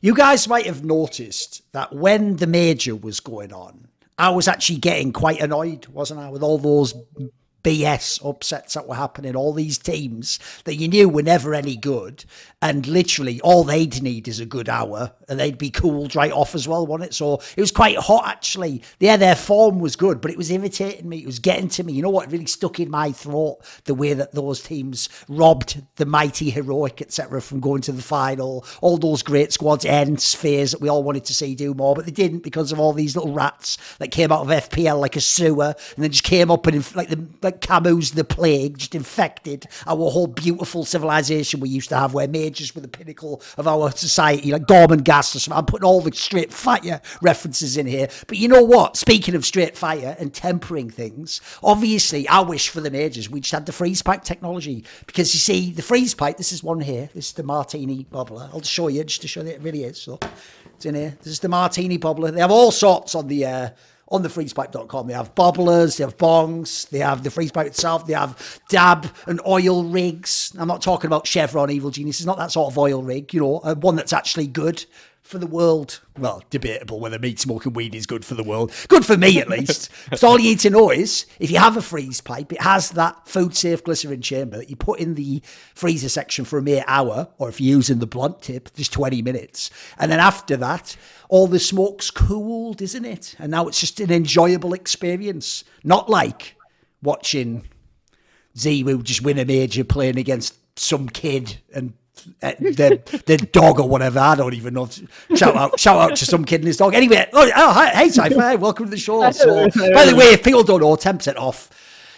You guys might have noticed that when the major was going on, I was actually getting quite annoyed, wasn't I, with all those BS upsets that were happening, all these teams that you knew were never any good, and literally all they'd need is a good hour, and they'd be cooled right off as well, wasn't it? So it was quite hot actually. Yeah, their form was good, but it was irritating me. It was getting to me. You know what? Really stuck in my throat the way that those teams robbed the mighty heroic, etc., from going to the final. All those great squads and spheres that we all wanted to see do more, but they didn't because of all these little rats that came out of FPL like a sewer, and then just came up and like the like Camus the plague just infected our whole beautiful civilization we used to have, where majors were the pinnacle of our society, like Gormenghast or something. I'm putting all the straight fire references in here. But you know what? Speaking of straight fire and tempering things, obviously, I wish for the majors we just had the freeze pipe technology because you see, the freeze pipe. This is one here. This is the Martini bubbler. I'll show you just to show that it really is. So it's in here. This is the Martini bubbler. They have all sorts on the. Uh, on the freezepipe.com. They have bubblers, they have bongs, they have the freezepipe itself, they have dab and oil rigs. I'm not talking about Chevron Evil Genius. It's not that sort of oil rig, you know, uh, one that's actually good for the world. Well, debatable whether meat smoking weed is good for the world. Good for me, at least. so all you need to know is if you have a freeze pipe, it has that food safe glycerin chamber that you put in the freezer section for a mere hour, or if you're using the blunt tip, just 20 minutes. And then after that, all the smoke's cooled, isn't it? And now it's just an enjoyable experience. Not like watching ZywOo just win a major playing against some kid and uh, the the dog or whatever. I don't even know. Shout out, shout out to some kid and his dog. Anyway, oh, oh hi, hey, Cypher, welcome to the show. So, by the way, if people don't know, ten percent off.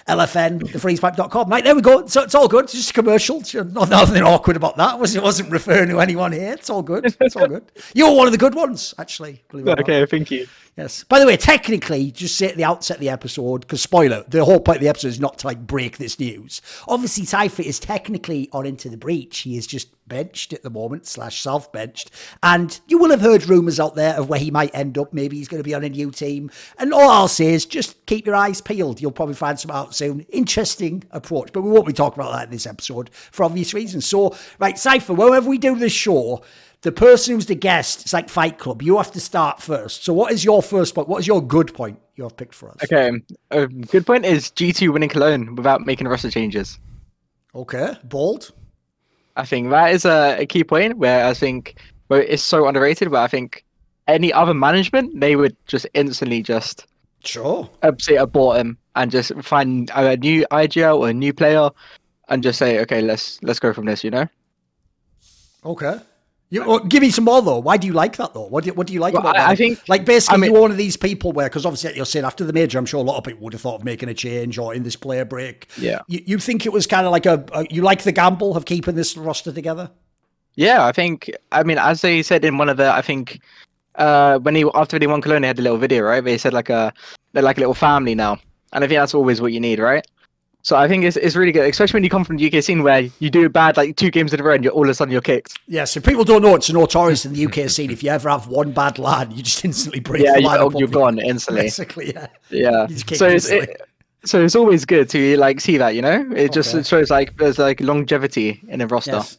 LFN, thefreezepipe.com. Right, there we go. So it's all good. It's just a commercial. Not Nothing awkward about that. Wasn't, it wasn't referring to anyone here. It's all good. It's all good. You're one of the good ones, actually. Okay, thank you. Yes. By the way, technically, just say at the outset of the episode, because spoiler, the whole point of the episode is not to like break this news. Obviously, Typhoid is technically on into the breach. He is just benched at the moment, slash self benched. And you will have heard rumours out there of where he might end up. Maybe he's going to be on a new team. And all I'll say is just keep your eyes peeled. You'll probably find some out soon. Interesting approach, but we won't be talking about that in this episode for obvious reasons. So, right, Cypher, whenever we do this show, the person who's the guest, it's like Fight Club. You have to start first. So, what is your first point? What is your good point you have picked for us? Okay, a good point is G2 winning Cologne without making roster changes. Okay, bold. I think that is a, a key point where I think well, it's so underrated. But I think any other management, they would just instantly just sure say abort him and just find a new IGL or a new player and just say, okay, let's let's go from this. You know. Okay. You, well, give me some more though. Why do you like that though? What do you, what do you like Well, about I- that? I think- like basically I mean- you're one of these people where because obviously you're saying after the major, I'm sure a lot of people would have thought of making a change or in this player break. Yeah. You, you think it was kind of like a, a you like the gamble of keeping this roster together? Yeah, I think. I mean, as they said in one of the, I think, uh, when he after they won Cologne, he had a little video, right? They said like a they're like a little family now, and I think that's always what you need, right? So I think it's it's really good, especially when you come from the UK scene where you do bad like two games in a row and you're all of a sudden you're kicked. Yeah, so people don't know it's notorious in the UK scene. If you ever have one bad lad, you just instantly break Yeah, the you, lineup up. you're gone instantly. Basically, yeah. Yeah. Just So it's it, so it's always good to like see that, you know. It just Okay. it shows like there's like longevity in a roster. Yes.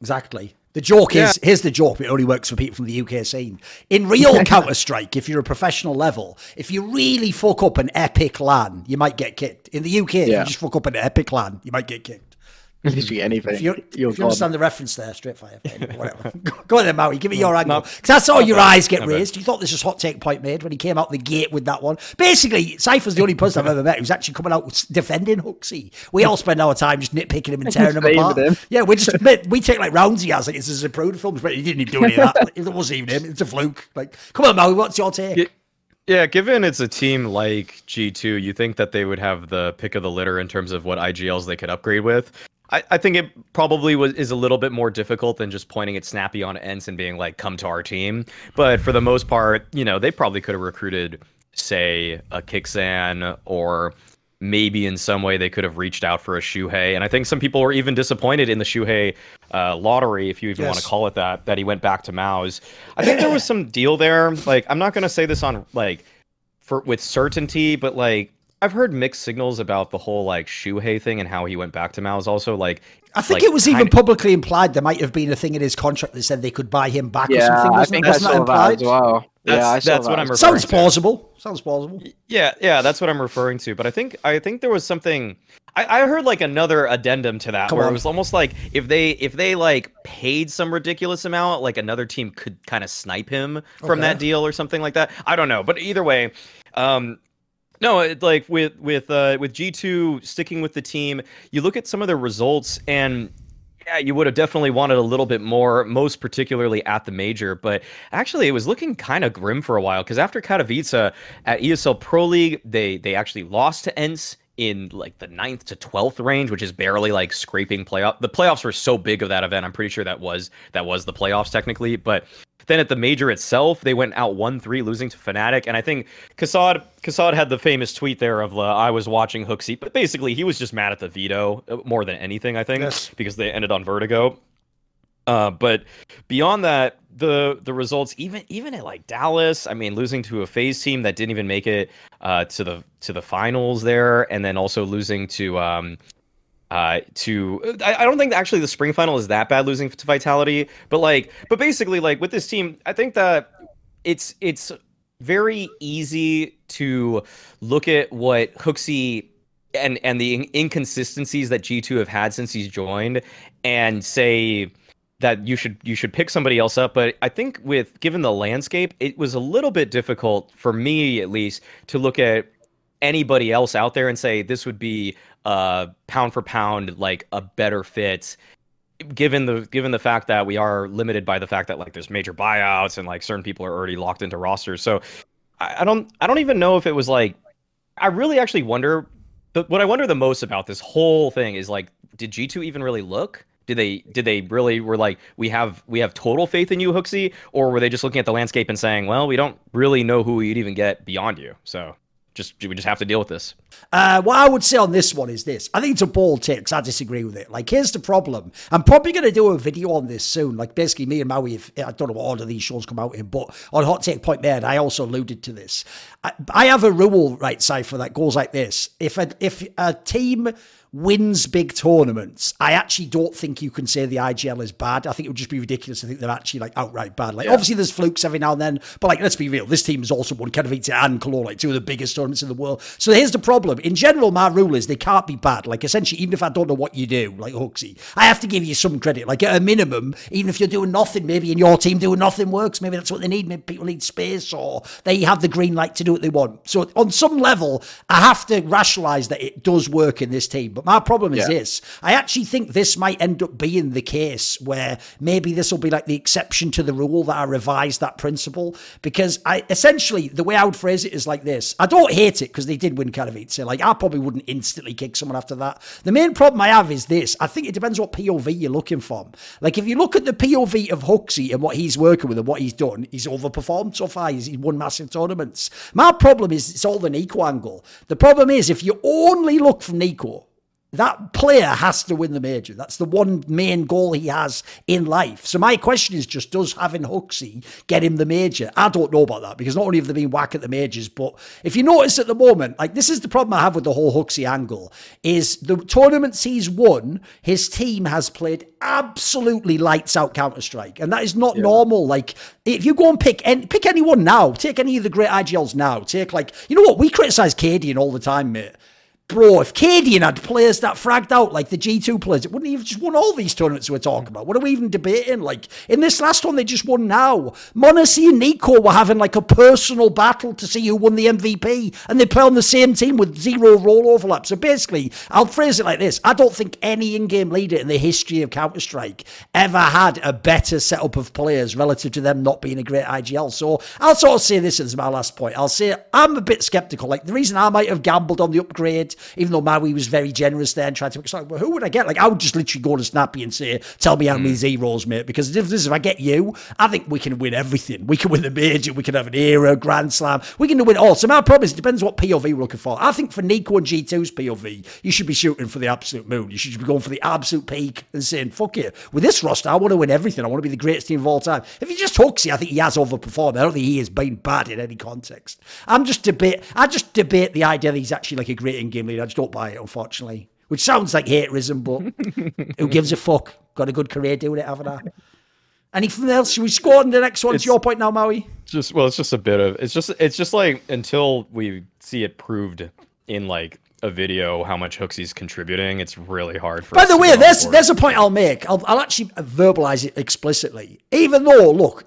Exactly. The joke Yeah. is here's the joke. It only works for people from the UK scene. In real Counter Strike, if you're a professional level, if you really fuck up an epic LAN, you might get kicked. In the UK, if Yeah. you just fuck up an epic LAN, you might get kicked. Literally anything. If, you you're if you understand the reference there, straight fire. Whatever. Go on then, Maui. Give me your angle. no. Because I saw your eyes get Never. raised. You thought this was hot take point made when he came out the gate with that one. Basically, Cypher's the only person I've ever met who's actually coming out defending HooXi. We all spend our time just nitpicking him and tearing him apart. with him. Yeah, we just admit, we take like rounds he has like it's a Zapruder films, but he didn't even do any of that. It wasn't even him. It's a fluke. Like, come on, Maui, what's your take? Yeah. Yeah, given it's a team like G2, you think that they would have the pick of the litter in terms of what IGLs they could upgrade with. I, I think it probably was is a little bit more difficult than just pointing at Snappi on ENCE and being like, come to our team. But for the most part, you know, they probably could have recruited, say, a Kixan or maybe in some way they could have reached out for a siuhy. And I think some people were even disappointed in the siuhy uh, lottery, if you even want to call it that, that he went back to MOUZ. I think there was some deal there. Like, I'm not going to say this on like for with certainty, but like I've heard mixed signals about the whole like siuhy thing and how he went back to MOUZ also like I think like, it was even kind- publicly implied there might have been a thing in his contract that said they could buy him back or Yeah, something. I Wasn't, think it? I wasn't that saw that implied? as well. That's- yeah, I saw that's that. what I'm Sounds referring to. plausible. Sounds plausible. Yeah, yeah, that's what I'm referring to. But I think I think there was something I, I heard like another addendum to that Come where on. it was almost like if they if they like paid some ridiculous amount, like another team could kind of snipe him from Okay. that deal or something like that. I don't know, but either way, um no, it, like with with uh with G2 sticking with the team, you look at some of the results and yeah, you would have definitely wanted a little bit more, most particularly at the major. But actually, it was looking kind of grim for a while because after Katowice at ESL Pro League, they they actually lost to ENCE in like the ninth to twelfth range, which is barely like scraping playoff. The playoffs were so big of that event. I'm pretty sure that was that was the playoffs technically, but. Then at the major itself, they went out one three, losing to Fnatic, and I think Kassad Kassad had the famous tweet there of uh, "I was watching HooXi," but basically he was just mad at the veto uh, more than anything. I think Yes. because they ended on Vertigo. Uh, but beyond that, the the results, even even at like Dallas, I mean, losing to a FaZe team that didn't even make it uh, to the to the finals there, and then also losing to um, uh, to I, I don't think actually the spring final is that bad losing to Vitality, but like, but basically like with this team, I think that it's it's very easy to look at what HooXi and and the in- inconsistencies that G2 have had since he's joined and say that you should you should pick somebody else up. But I think with given the landscape it was a little bit difficult for me at least to look at anybody else out there and say this would be uh pound for pound like a better fit given the given the fact that we are limited by the fact that like there's major buyouts and like certain people are already locked into rosters. So I, I don't I don't even know if it was like I really actually wonder the, what I wonder the most about this whole thing is like did G2 even really look? Did they did they really were like we have we have total faith in you HooXi? Or were they just looking at the landscape and saying well we don't really know who we'd even get beyond you so just we just have to deal with this Uh, what I would say on this one is this. I think it's a bold take I disagree with it. Like, here's the problem. I'm probably going to do a video on this soon. Like, basically, me and Maui, if, I don't know what order these shows come out in, but on Hot Take Point Made, I also alluded to this. I, I have a rule, right, Cypher, that goes like this. If a, if a team wins big tournaments, I actually don't think you can say the IGL is bad. I think it would just be ridiculous to think they're actually like outright bad. Like obviously there's flukes every now and then, but like let's be real, this team has also won Katowice and Cologne, like two of the biggest tournaments in the world. So here's the problem. In general, my rule is they can't be bad. Like essentially, even if I don't know what you do, like HooXi, I have to give you some credit. Like at a minimum, even if you're doing nothing, maybe in your team doing nothing works. Maybe that's what they need. Maybe people need space or they have the green light to do what they want. So on some level, I have to rationalize that it does work in this team. But my problem is Yeah. this. I actually think this might end up being the case where maybe this will be like the exception to the rule that I revise that principle because I essentially the way I would phrase it is like this. I don't hate it because they did win Katowice. Like I probably wouldn't instantly kick someone after that. The main problem I have is this. I think it depends what POV you're looking from. Like if you look at the POV of HooXi and what he's working with and what he's done, he's overperformed so far. He's, he's won massive tournaments. My problem is it's all the NiKo angle. The problem is if you only look from NiKo, that player has to win the major. That's the one main goal he has in life. So my question is just, does having HooXi get him the major? I don't know about that because not only have they been whack at the majors, but if you notice at the moment, like this is the problem I have with the whole HooXi angle, is the tournaments he's won, his team has played absolutely lights out Counter-Strike. And that is not normal. Like if you go and pick any, pick anyone now, take any of the great IGLs now, take like, you know what, we criticize Cadian all the time, mate. Bro, if Cadian had players that fragged out like the G2 players, it wouldn't even just won all these tournaments we're talking about. What are we even debating? Like, in this last one, they just won now. m0NESY and NiKo were having like a personal battle to see who won the MVP, and they play on the same team with zero role overlap. So basically, I'll phrase it like this I don't think any in game leader in the history of Counter Strike ever had a better setup of players relative to them not being a great IGL. So I'll sort of say this as my last point. I'll say I'm a bit skeptical. Like, the reason I might have gambled on the upgrade it. Even though Maui was very generous there and tried to. It's like, well, who would I get? Like, I would just literally go to Snappi and say, "Tell me how many mm. zeros, mate." Because if, difference is, if I get you, I think we can win everything. We can win the major. We can have an era, Grand Slam. We can win all. So my problem is, it depends what POV we're looking for. I think for NiKo and G2's POV, you should be shooting for the absolute moon. You should be going for the absolute peak and saying, "Fuck it." With this roster, I want to win everything. I want to be the greatest team of all time. If he just HooXi, I think he has overperformed. I don't think he has been bad in any context. I'm just debate. I just debate the idea that he's actually like a great in-game leader. I just don't buy it, unfortunately. Which sounds like haterism, but who gives a fuck? Got a good career doing it, haven't I? Anything else? Should we score on the next one? It's It's- your point now, Maui. just well it's just a bit of it's just it's just like until we see it proved in like a video how much HooXi's contributing it's really hard for By the way, there's there's a point I'll make. I'll, I'll actually verbalize it explicitly. Even though, look,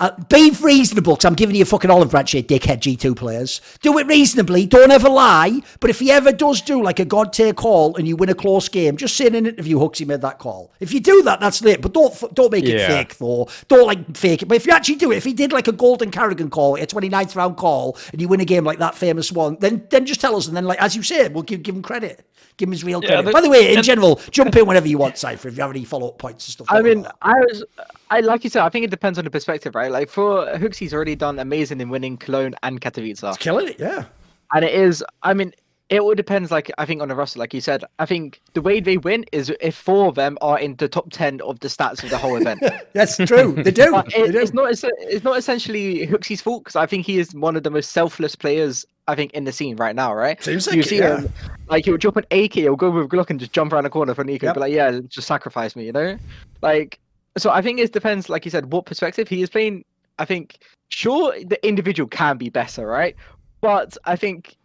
uh, be reasonable, because I'm giving you a fucking olive branch here, dickhead G2 players. Do it reasonably. Don't ever lie. But if he ever does do like a God tier call and you win a close game, just say in an interview, HooXi made that call. If you do that, that's it. But don't don't make it Yeah. fake, though. Don't like fake it. But if you actually do it, if he did like a Golden karrigan call, a 29th round call, and you win a game like that famous one, then then just tell us. And then, like as you said, we'll give, give him credit. Give him his real credit. but- By the way, in general, jump in whenever you want, Cypher, if you have any follow up points and stuff. I mean. I was, I like you said, I think it depends on the perspective, right? Like for Hooks, he's already done amazing in winning Cologne and Katowice, killing it, yeah. and it is. I mean, it all depends. Like I think on the roster, like you said, I think the way they win is if four of them are in the top ten of the stats of the whole event. That's true. They do. They it, do. it's not. It's, it's not essentially HooXi's fault because I think he is one of the most selfless players I think in the scene right now. Right? Seems you like it, see yeah. him, like he'll drop an AK, he'll go with Glock and just jump around the corner for NiKo, Yep. be like, "Yeah, just sacrifice me," you know? Like, so I think it depends, like you said, what perspective he is playing. I think sure the individual can be better, right? But I think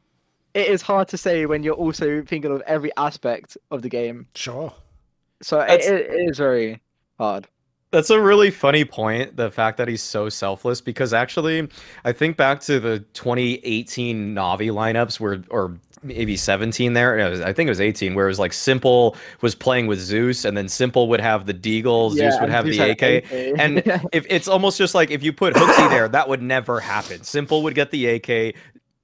it is hard to say when you're also thinking of every aspect of the game. Sure. So it, it it is very hard. That's a really funny point, the fact that he's so selfless, because actually, I think back to the 2018 Navi lineups where, or maybe 17 there, it was- I think it was 18, where it was like s1mple was playing with Zeus, and then s1mple would have the Deagle, Zeus would have Zeus the AK. AK. And if it's almost just like if you put HooXi there, that would never happen. s1mple would get the AK.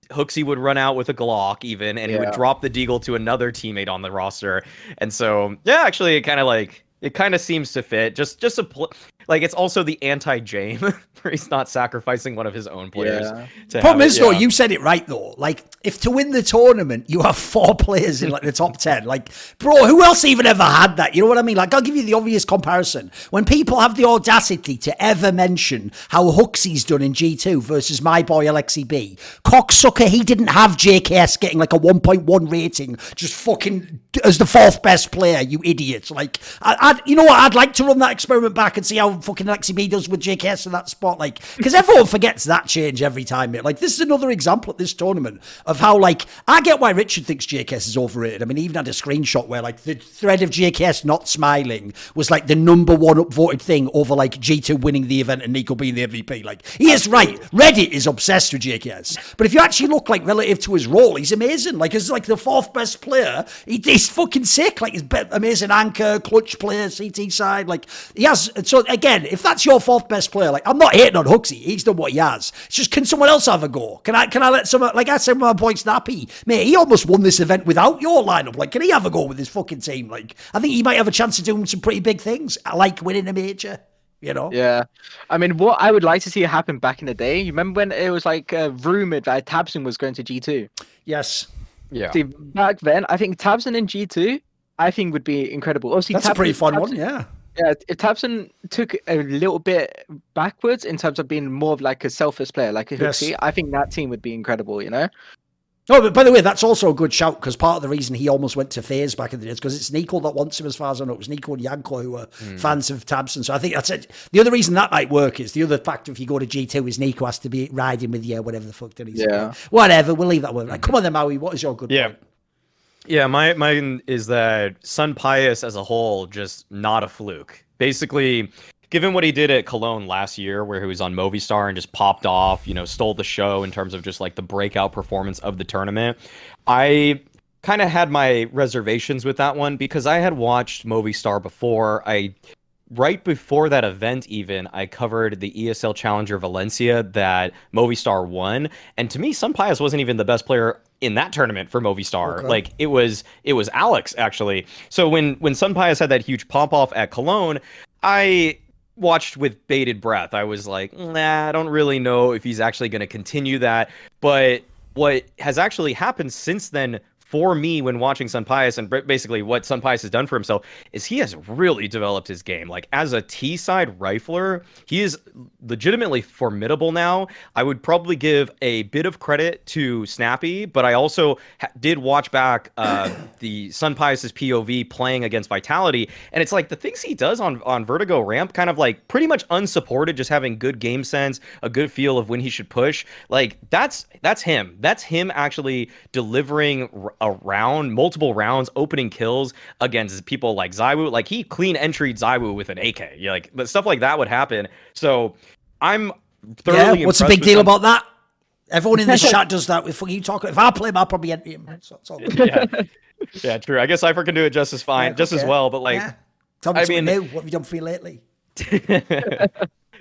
HooXi would run out with a Glock even, and he would drop the Deagle to another teammate on the roster. And so, yeah, actually, it kind of like it kind of seems to fit. Just, just a pl- like it's also the anti Jame, where he's not sacrificing one of his own players. Yeah. To Problem is, it. though, Yeah. you said it right, though. Like, if to win the tournament, you have four players in like the top 10, like, bro, who else even ever had that? You know what I mean? Like, I'll give you the obvious comparison. When people have the audacity to ever mention how HooXi's done in G2 versus my boy Aleksib, cocksucker, he didn't have JKS getting like a 1.1 rating, just fucking as the fourth best player, you idiots. Like, I, I'd, you know what? I'd like to run that experiment back and see how fucking Alexi does with JKS in that spot. Like, because everyone forgets that change every time. Like, this is another example at this tournament of how, like, I get why Richard thinks JKS is overrated. I mean, even had a screenshot where, like, the thread of JKS not smiling was like the number one upvoted thing over, like, G2 winning the event and NiKo being the MVP. Like, he is right. Reddit is obsessed with JKS. But if you actually look, like, relative to his role, he's amazing. Like, as, like, the fourth best player, he, he's fucking sick. Like, he's amazing anchor, clutch player, CT side. Like, he has. So, again, if that's your fourth best player, like, I'm not hating on HooXi. He's done what he has. It's just, can someone else have a go? Can I, can I let someone, like I said, my boy Snappi, mate, he almost won this event without your lineup. Like, can he have a go with his fucking team? Like, I think he might have a chance of doing some pretty big things, I like winning a major, you know? Yeah, I mean, what I would like to see happen back in the day. You remember when it was like uh, rumored that Tabsen was going to G two? Yes. yeah. See, back then, I think Tabsen in G two, I think would be incredible. Obviously, That's a pretty fun Tabsen- one, yeah. Yeah, if Tabsen took a little bit backwards in terms of being more of like a selfish player, like a Yes. HooXi, I think that team would be incredible. You know? No, but by the way, that's also a good shout because part of the reason he almost went to FaZe back in the days because it's NiKo that wants him, as far as I know. It was NiKo and Yanko who were hmm. fans of Tabsen. So I think that's it. The other reason that might work is the other factor if you go to G2 is NiKo has to be riding with you, whatever the fuck that is. Yeah. Whatever, we'll leave that one. Like, come on then, Maui, what is your good Yeah. point? Yeah, my mine is that SunPayus as a whole just not a fluke. Basically, given what he did at Cologne last year, where he was on Movistar and just popped off, you know, stole the show in terms of just like the breakout performance of the tournament. I kind of had my reservations with that one because I had watched Movistar before. I right before that event even i covered the esl challenger valencia that movistar won and to me SunPayus wasn't even the best player in that tournament for Movistar. Okay. Like it was it was Alex actually. So when when SunPayus had that huge pop off at Cologne, I watched with bated breath. I was like, nah, I don't really know if he's actually going to continue that. But what has actually happened since then for me when watching SunPayus and basically what SunPayus has done for himself is he has really developed his game. Like as a T side rifler, he is legitimately formidable now. I would probably give a bit of credit to Snappi, but I also ha- did watch back uh, the SunPayus's POV playing against Vitality, and it's like the things he does on on Vertigo ramp, kind of like pretty much unsupported, just having good game sense, a good feel of when he should push. Like that's that's him. That's him actually delivering a round, multiple rounds, opening kills against people like Zywoo. Like he clean entried Zywoo with an AK. Yeah, like but stuff like that would happen. So I'm thoroughly Yeah, what's the big deal Sun- about that? Everyone in the chat does that. If you talk, if I play him, I'll probably enter him. So it's all good. yeah. yeah, true. I guess Cypher can do it just as fine, Yeah, just as well. But like, Yeah. Tell me I mean- new. What have you done for me lately?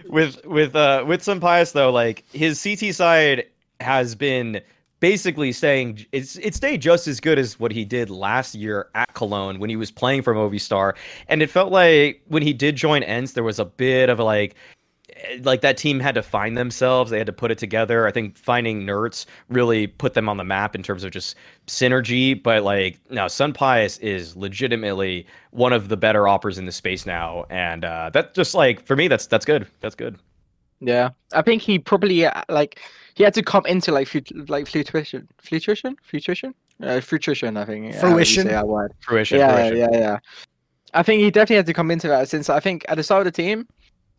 with with uh with SunPayus though, like his CT side has been basically saying it's it stayed just as good as what he did last year at Cologne when he was playing for Movistar, and it felt like when he did join ENCE, there was a bit of like eh, like that team had to find themselves. They had to put it together. I think finding NertZ really put them on the map in terms of just synergy. But like now, SunPayus is legitimately one of the better AWPers in the space now, and uh, that just like for me, that's that's good. That's good. Yeah, I think he probably uh, like he had to come into like fut- like fruition, fruition, fruition, uh, fruition. I think. how would you say Fruition. that word. Fruition. yeah, fruition. yeah, yeah. I think he definitely had to come into that since I think at the start of the team,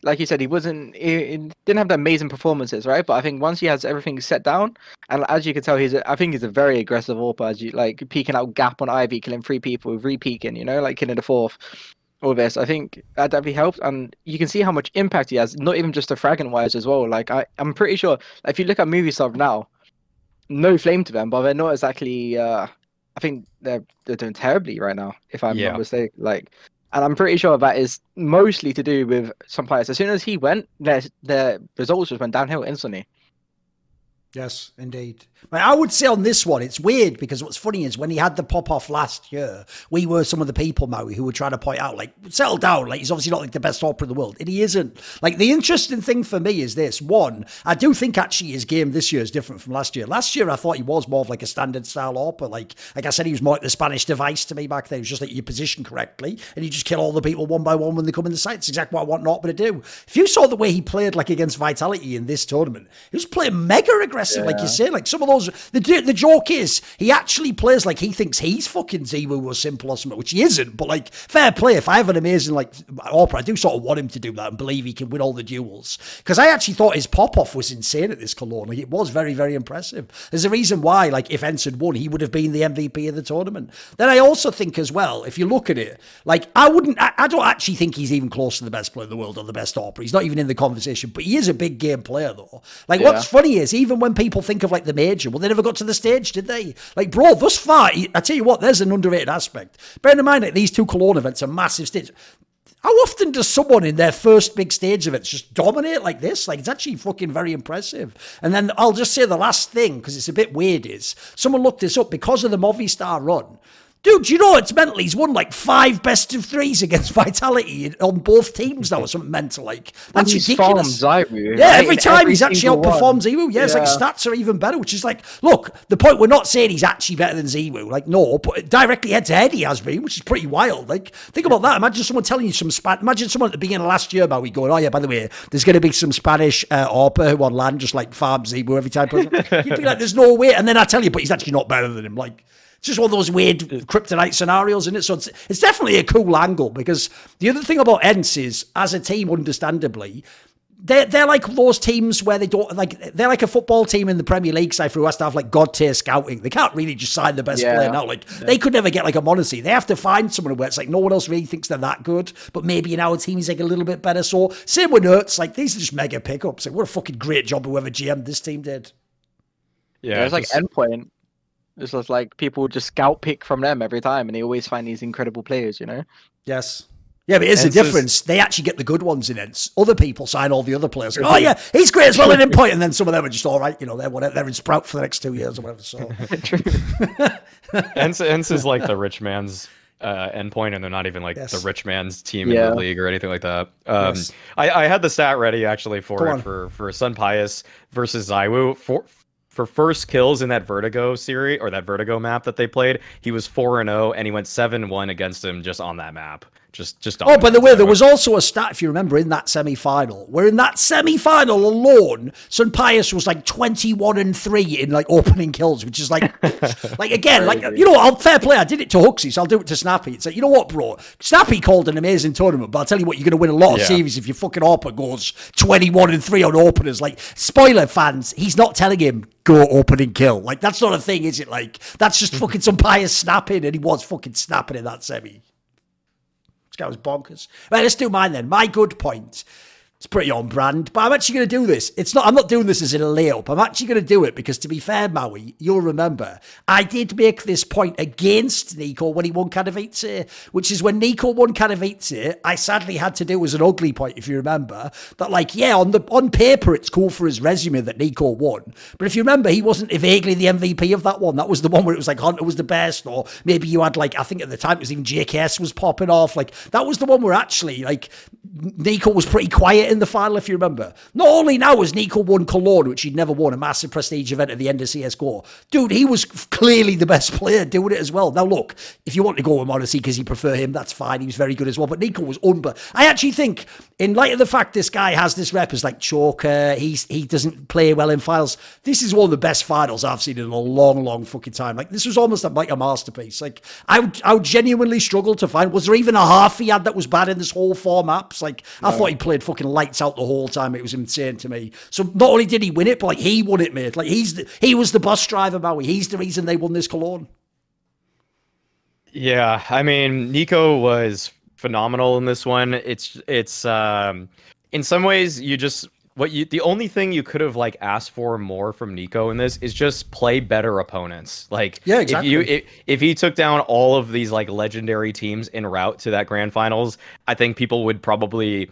like you said, he wasn't, he, he didn't have the amazing performances, right? But I think once he has everything set down, and as you can tell, he's, a, I think he's a very aggressive AWP, as you like peeking out gap on Ivy, killing three people, re-peeking, you know, like killing the fourth. All this, I think that definitely helped, and you can see how much impact he has. Not even just the fragging wise as well. Like I, I'm pretty sure like, if you look at Movistar now, no flame to them, but they're not exactly. uh I think they're they're doing terribly right now, if I'm Yeah. not mistaken. Like, and I'm pretty sure that is mostly to do with some players. As soon as he went, their their results just went downhill instantly. Yes, indeed. I would say on this one, it's weird because what's funny is when he had the pop off last year, we were some of the people, Maui, who were trying to point out, like, settle down. Like, he's obviously not like the best AWPer in the world. And he isn't. Like, the interesting thing for me is this one, I do think actually his game this year is different from last year. Last year, I thought he was more of like a standard style AWPer. Like, like I said, he was more like the Spanish dev1ce to me back then. It was just like you position correctly and you just kill all the people one by one when they come in the site. It's exactly what I want an AWPer to do. If you saw the way he played, like, against Vitality in this tournament, he was playing mega aggressive, like you say. Like, some of those, the, the joke is, he actually plays like he thinks he's fucking ZywOo or s1mple or something, which he isn't. But, like, fair play. If I have an amazing, like, AWPer, I do sort of want him to do that and believe he can win all the duels. Because I actually thought his pop off was insane at this Cologne. Like, it was very, very impressive. There's a reason why, like, if Ensign won, he would have been the MVP of the tournament. Then I also think as well, if you look at it, like, I wouldn't, I, I don't actually think he's even close to the best player in the world or the best AWPer. He's not even in the conversation, but he is a big game player, though. Like, what's funny is, even when people think of, like, the major, well, they never got to the stage, did they? Like, bro, thus far, I tell you what, there's an underrated aspect. Bear in mind that these two Cologne events are massive stages. How often does someone in their first big stage of it just dominate like this? Like, it's actually fucking very impressive. And then I'll just say the last thing, because it's a bit weird, is someone looked this up because of the Movistar run. Dude, you know it's mental. He's won like five best of threes against Vitality on both teams now or something mental. Like, that's he's ridiculous. Zyru, Yeah, right, every time every he's actually outperformed one. ZywOo. Yeah, it's like stats are even better, which is like, look, the point we're not saying he's actually better than ZywOo. Like, no, but directly head to head he has been, which is pretty wild. Like, think about that. Imagine someone telling you some Spanish. Imagine someone at the beginning of last year about we going, oh yeah, by the way, there's going to be some Spanish uh, AWPer who on land just like farm ZywOo every time. You'd be like, there's no way. And then I tell you, but he's actually not better than him. Like. It's just one of those weird kryptonite scenarios, in it? So it's, it's definitely a cool angle because the other thing about ENCE is, as a team, understandably, they're, they're like those teams where they don't like they're like a football team in the Premier League side who has to have like god tier scouting. They can't really just sign the best Yeah. player now. Like they could never get like a m0NESY. They have to find someone where it's like no one else really thinks they're that good, but maybe in our team he's like a little bit better. So same with NertZ, like these are just mega pickups. Like what a fucking great job whoever GM this team did. Yeah, it's like just- endpoint. It's just like people just scout pick from them every time, and they always find these incredible players. You know. Yes. Yeah, but here's the difference. They actually get the good ones in it. Other people sign all the other players. Oh yeah, he's great as well at endpoint. point, and then some of them are just all right. You know, they're whatever. They're in Sprout for the next two years or whatever. So ENCE, ENCE is like the rich man's uh, endpoint, and they're not even like Yes. the rich man's team Yeah. in the league or anything like that. Um, Yes. I, I had the stat ready actually for for for SunPayus versus ZywOo for for first kills in that Vertigo series or that Vertigo map that they played. He was four and zero, and he went seven one against him just on that map. Just just. Oh, by the dominated way, there was also a stat, if you remember, in that semi final, where in that semi final alone, SunPayus was like 21 and 3 in like opening kills, which is like, like again, like, you know, I'll fair play. I did it to HooXi, so I'll do it to Snappi. It's like, you know what, bro? Snappi called an amazing tournament, but I'll tell you what, you're going to win a lot of Yeah. series if your fucking AWPer goes 21 and 3 on openers. Like, spoiler fans, he's not telling him, go opening kill. Like, that's not a thing, is it? Like, that's just fucking SunPayus snapping, and he was fucking snapping in that semi. Guy was bonkers. Right, let's do mine then. My good point. It's pretty on brand, but I'm actually going to do this. It's not. I'm not doing this as a layup. I'm actually going to do it because, to be fair, Maui, you'll remember I did make this point against NiKo when he won Katowice, which is when NiKo won Katowice. I sadly had to do it as an ugly point, if you remember, that like, yeah, on the on paper it's cool for his resume that NiKo won, but if you remember, he wasn't vaguely the MVP of that one. That was the one where it was like Hunter was the best, or maybe you had like I think at the time it was even JKS was popping off. Like that was the one where actually like NiKo was pretty quiet in the final, if you remember. Not only now has NiKo won Cologne, which he'd never won, a massive prestige event at the end of CSGO. Dude, he was clearly the best player doing it as well. Now, look, if you want to go with m0NESY because you prefer him, that's fine. He was very good as well. But NiKo was unbe. I actually think, in light of the fact this guy has this rep as like choker, he's he doesn't play well in finals. This is one of the best finals I've seen in a long, long fucking time. Like this was almost like a masterpiece. Like I would, I would genuinely struggle to find. Was there even a half he had that was bad in this whole four maps? Like I thought he played fucking lights out the whole time. It was insane to me. So not only did he win it, but like he won it, mate. Like he's the, he was the bus driver, Maui. He's the reason they won this Cologne. Yeah, I mean, NiKo was phenomenal in this one. It's it's um in some ways you just what you the only thing you could have like asked for more from NiKo in this is just play better opponents. Like Yeah, if you exactly. if, if he took down all of these like legendary teams en route to that grand finals, I think people would probably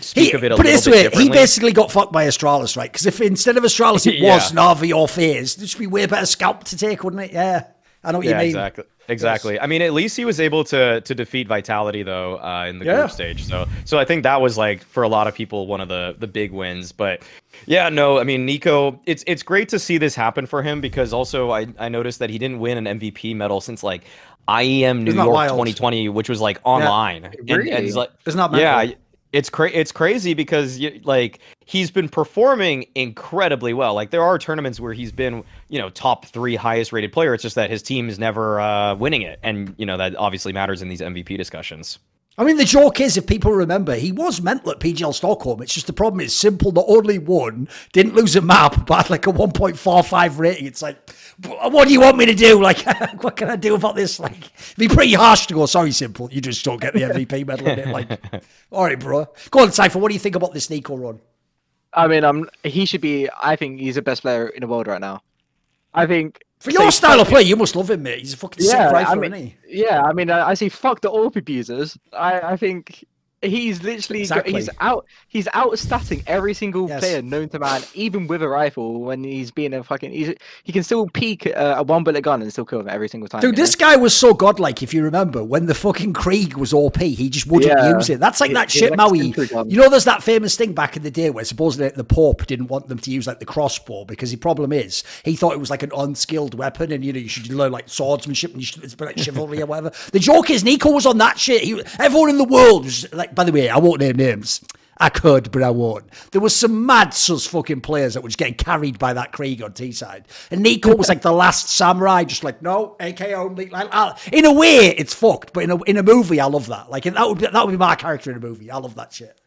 speak He, of it a put it this way, he basically got fucked by Astralis, right? Because if instead of Astralis it Yeah. was Navi or FaZe, there should be way better scalp to take, wouldn't it? Yeah, I know what yeah, you mean. exactly. Exactly. I mean, at least he was able to to defeat Vitality though uh, in the Yeah. group stage. So so I think that was like for a lot of people one of the the big wins. But yeah, no, I mean NiKo, it's it's great to see this happen for him because also I I noticed that he didn't win an MVP medal since like IEM New York wild? 2020, which was like online. And- and, Really? it's like that yeah, mental? It's cra- it's crazy because y- like he's been performing incredibly well. Like there are tournaments where he's been, you know, top 3 highest rated player. It's just that his team is never uh winning it and you know that obviously matters in these MVP discussions. I mean, the joke is, if people remember, he was mental at PGL Stockholm. It's just the problem is s1mple. Not only won, didn't lose a map, but had like a 1.45 rating. It's like, what do you want me to do? Like, what can I do about this? Like, it'd be pretty harsh to go, sorry, s1mple. You just don't get the MVP medal in it. Like, all right, bro. Go on, Cypher. What do you think about this NiKo run? I mean, um, he should be. I think he's the best player in the world right now. I think For your style of play, you must love him, mate. He's a fucking sick Yeah, I mean, isn't he? yeah. I mean, I, I say fuck the AWP abusers. I, I think he's literally got- he's out. He's outstatting every single Yes. player known to man, even with a rifle. When he's being a fucking, he's, he can still peek uh, a one bullet gun and still kill them every single time. Dude, you know? this guy was so godlike, if you remember, when the fucking Krieg was OP, he just wouldn't Yeah. use it. That's like He- that shit, Maui. You know, there's that famous thing back in the day where supposedly the Pope didn't want them to use like the crossbow because the problem is he thought it was like an unskilled weapon and, you know, you should learn like swordsmanship and you should, like chivalry or whatever. The joke is NiKo was on that shit. He, everyone in the world was like, by the way, I won't name names. I could, but I won't. There was some mad sus fucking players that were just getting carried by that Krieg on T side. And NiKo was like the last samurai, just like, no, AK only. Like, I, in a way, it's fucked, but in a, in a movie, I love that. Like, that would, be, that would be my character in a movie. I love that shit.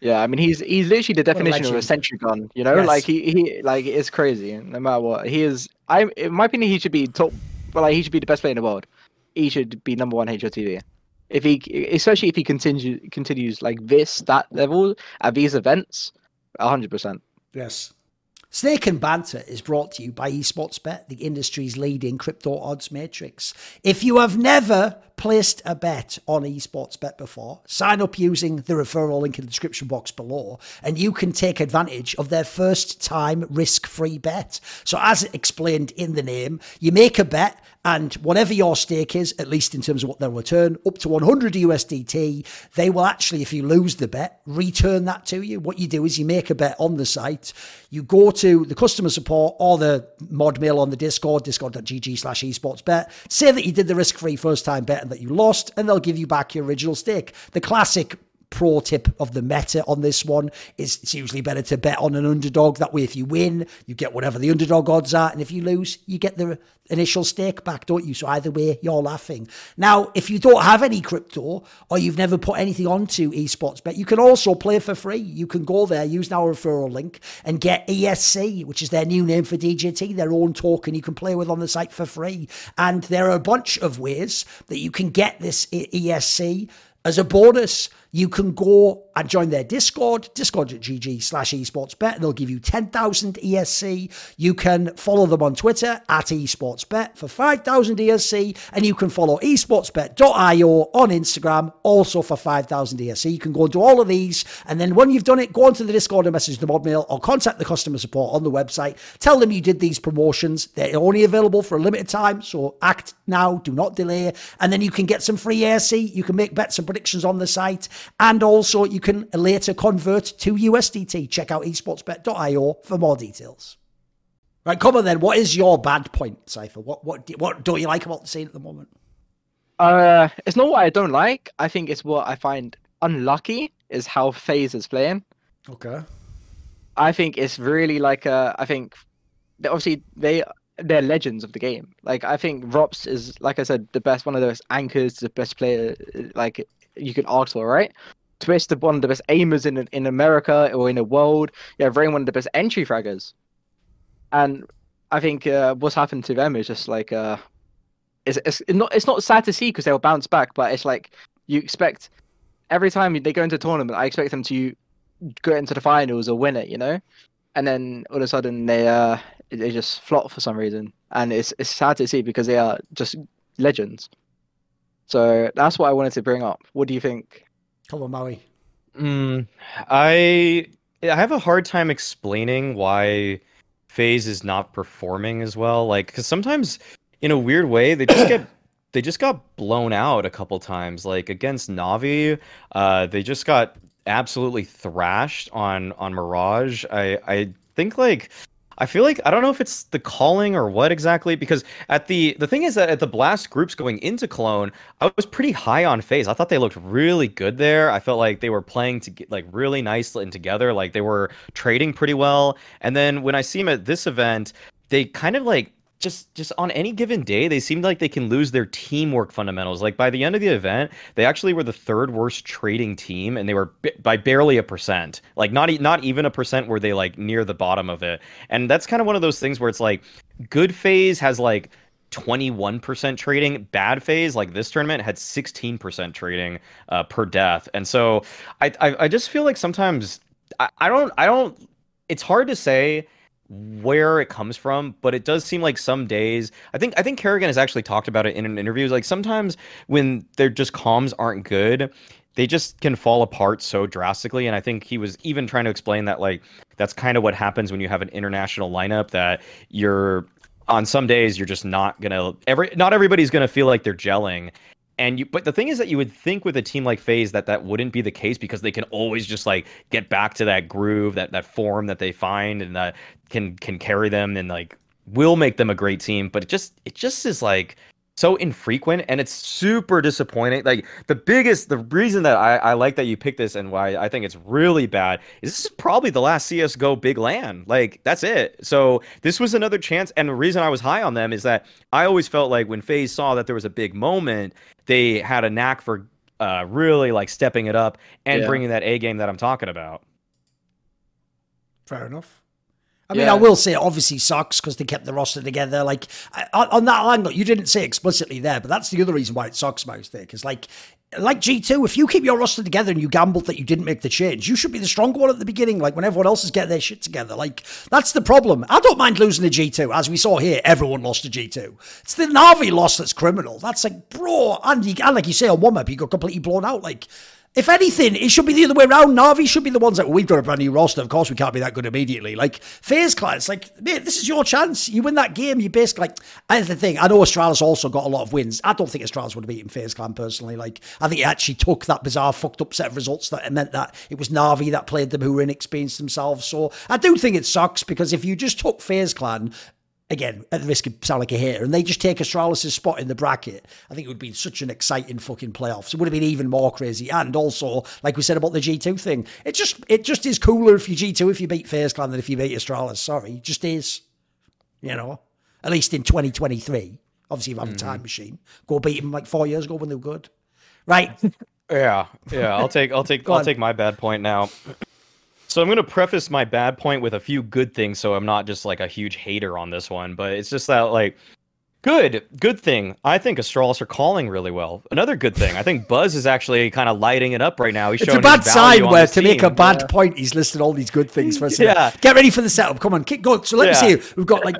Yeah, I mean, he's he's literally the definition of a sentry gun. You know, Yes. like he, he like it's crazy. No matter what, he is. I, in my opinion, he should be top. Well, like he should be the best player in the world. He should be number one HLTV. If he, especially if he continues continues like this that level at these events, hundred percent. Yes. Snake and Banter is brought to you by eSportsBet, the industry's leading crypto odds matrix. If you have never placed a bet on esports bet before, sign up using the referral link in the description box below, and you can take advantage of their first time risk free bet. So, as explained in the name, you make a bet and whatever your stake is, at least in terms of what they'll return, up to 100 USDT, they will actually, if you lose the bet, return that to you. What you do is you make a bet on the site, you go to the customer support or the mod mail on the Discord, discord.gg slash esportsbet, say that you did the risk free first time bet that you lost, and they'll give you back your original stake. The classic pro tip of the meta on this one is it's usually better to bet on an underdog. That way, if you win, you get whatever the underdog odds are. And if you lose, you get the initial stake back, don't you? So either way, you're laughing. Now, if you don't have any crypto or you've never put anything onto esports bet, you can also play for free. You can go there, use our referral link and get ESC, which is their new name for DJT, their own token you can play with on the site for free. And there are a bunch of ways that you can get this ESC as a bonus you can go and join their Discord, discord.gg slash esportsbet, they'll give you 10,000 ESC. You can follow them on Twitter at esportsbet for 5,000 ESC, and you can follow esportsbet.io on Instagram also for 5,000 ESC. You can go and do all of these, and then when you've done it, go onto the Discord and message the mod mail or contact the customer support on the website. Tell them you did these promotions. They're only available for a limited time, so act now, do not delay, and then you can get some free ESC. You can make bets and predictions on the site. And also, you can later convert to USDT. Check out esportsbet.io for more details. Right, come on then. What is your bad point, Cypher? What what what don't you like about the scene at the moment? Uh, it's not what I don't like. I think it's what I find unlucky is how FaZe is playing. Okay. I think it's really like uh, I think obviously they they're legends of the game. Like I think ropz is like I said the best one of the best anchors, the best player like you could ask for, right? Twistzz, one of the best aimers in in America or in the world. Yeah, very one of the best entry fraggers. And I think uh, what's happened to them is just like uh, it's, it's not it's not sad to see because they'll bounce back, but it's like you expect every time they go into a tournament, I expect them to go into the finals or win it, you know, and then all of a sudden they uh they just flop for some reason, and it's it's sad to see because they are just legends. So that's what I wanted to bring up. What do you think? Come on, Maui. Mm, I I have a hard time explaining why FaZe is not performing as well. Like, because sometimes, in a weird way, they just get they just got blown out a couple times. Like against Navi, uh, they just got absolutely thrashed on on Mirage. I I think like I feel like I don't know if it's the calling or what exactly because at the the thing is that at the blast groups going into Cologne, I was pretty high on FaZe. I thought they looked really good there. I felt like they were playing to get like really nice and together, like they were trading pretty well. And then when I see them at this event, they kind of like just just on any given day they seemed like they can lose their teamwork fundamentals. Like by the end of the event they actually were the third worst trading team and they were b- by barely a percent. Like not e- not even a percent were they like near the bottom of it. And that's kind of one of those things where it's like good FaZe has like 21% trading bad FaZe, like this tournament had 16% trading uh, per death. And so I, I i just feel like sometimes I, I don't i don't it's hard to say where it comes from, but it does seem like some days. I think I think karrigan has actually talked about it in an interview. Like sometimes when their just comms aren't good, they just can fall apart so drastically. And I think he was even trying to explain that like that's kind of what happens when you have an international lineup that you're on some days you're just not gonna every not everybody's gonna feel like they're gelling and you but the thing is that you would think with a team like FaZe that that wouldn't be the case because they can always just like get back to that groove that that form that they find and that can can carry them and like will make them a great team. But it just it just is like so infrequent and it's super disappointing. Like the biggest, the reason that I, I like that you picked this and why I think it's really bad is this is probably the last CSGO big LAN. Like that's it. So this was another chance. And the reason I was high on them is that I always felt like when FaZe saw that there was a big moment, they had a knack for uh, really like stepping it up and yeah. bringing that A game that I'm talking about. Fair enough. I mean, Yeah. I will say it obviously sucks because they kept the roster together. Like I- on that angle, you didn't say explicitly there, but that's the other reason why it sucks most there. Because like, like G two, if you keep your roster together and you gambled that you didn't make the change, you should be the stronger one at the beginning. Like when everyone else is getting their shit together, like that's the problem. I don't mind losing to G two, as we saw here. Everyone lost to G two. It's the Navi loss that's criminal. That's like, bro, and, you, and like you say on one map, you got completely blown out. Like. If anything, it should be the other way around. Navi should be the ones that we've got a brand new roster. Of course, we can't be that good immediately. Like FaZe Clan, it's like, mate, this is your chance. You win that game, you basically like. And the thing, I know Astralis also got a lot of wins. I don't think Astralis would have beaten FaZe Clan personally. Like, I think it actually took that bizarre, fucked up set of results that it meant that it was Navi that played them who were inexperienced themselves. So I do think it sucks because if you just took FaZe Clan again, at the risk of sounding like a hater, and they just take Astralis' spot in the bracket, I think it would be such an exciting fucking playoffs. It would have been even more crazy. And also, like we said about the G2 thing, it just it just is cooler if you G2 if you beat FaZe Clan than if you beat Astralis. Sorry, it just is. You know, at least in 2023. Obviously, you have a time mm-hmm. machine. Go beat them like four years ago when they were good. Right. Yeah, yeah. I'll take I'll take I'll on. take my bad point now. So I'm going to preface my bad point with a few good things, so I'm not just like a huge hater on this one. But it's just that like, good, good thing. I think Astralis are calling really well. Another good thing. I think Buzz is actually kind of lighting it up right now. He's It's showing a bad sign where to make a team. bad point, he's listed all these good things for us. Yeah. Get ready for the setup. Come on, kick go. So let Yeah. me see. We've got like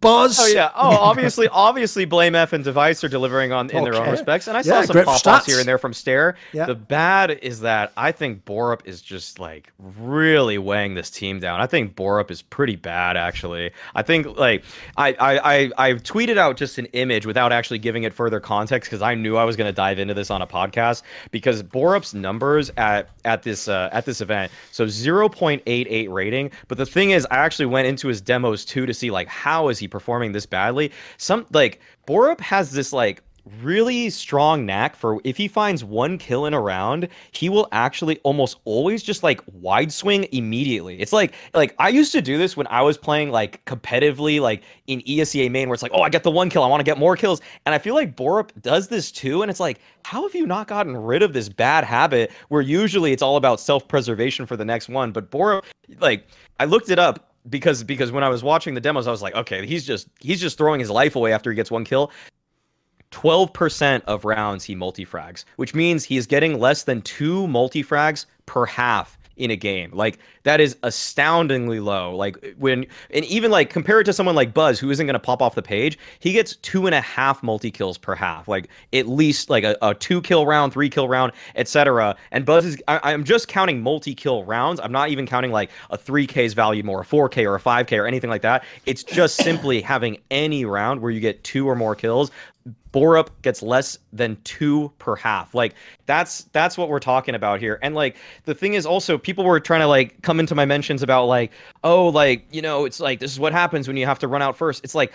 Buzz. Oh yeah. Oh, obviously, obviously, BlameF and dev1ce are delivering on in their own respects, and I saw Yeah, some pop offs here and there from Staehr. Yeah. The bad is that I think b0RUP is just like really weighing this team down. I think b0RUP is pretty bad, actually. I think like I I I, I tweeted out just an image without actually giving it further context because I knew I was going to dive into this on a podcast because b0RUP's numbers at at this uh, at this event so 0.88 rating. But the thing is I actually went into his demos too to see like how is he performing this badly? Some like b0RUP has this like really strong knack for if he finds one kill in a round, he will actually almost always just like wide swing immediately. It's like like I used to do this when I was playing like competitively like in ESEA main where it's like, oh I get the one kill, I want to get more kills. And I feel like b0RUP does this too. And it's like, how have you not gotten rid of this bad habit where usually it's all about self-preservation for the next one? But b0RUP, like I looked it up because because when I was watching the demos, I was like, okay, he's just he's just throwing his life away after he gets one kill. 12% of rounds he multifrags, which means he is getting less than two multifrags per half in a game. Like that is astoundingly low. Like when and even like compare it to someone like Buzz who isn't going to pop off the page, he gets two and a half multi kills per half. Like at least like a, a two kill round, three kill round, etc. And Buzz is I, I'm just counting multi kill rounds. I'm not even counting like a three K's value more, a four K or a five K or anything like that. It's just simply having any round where you get two or more kills. b0RUP gets less than two per half. Like that's that's what we're talking about here. And like the thing is also people were trying to like come into my mentions about like, oh, like, you know, it's like this is what happens when you have to run out first. It's like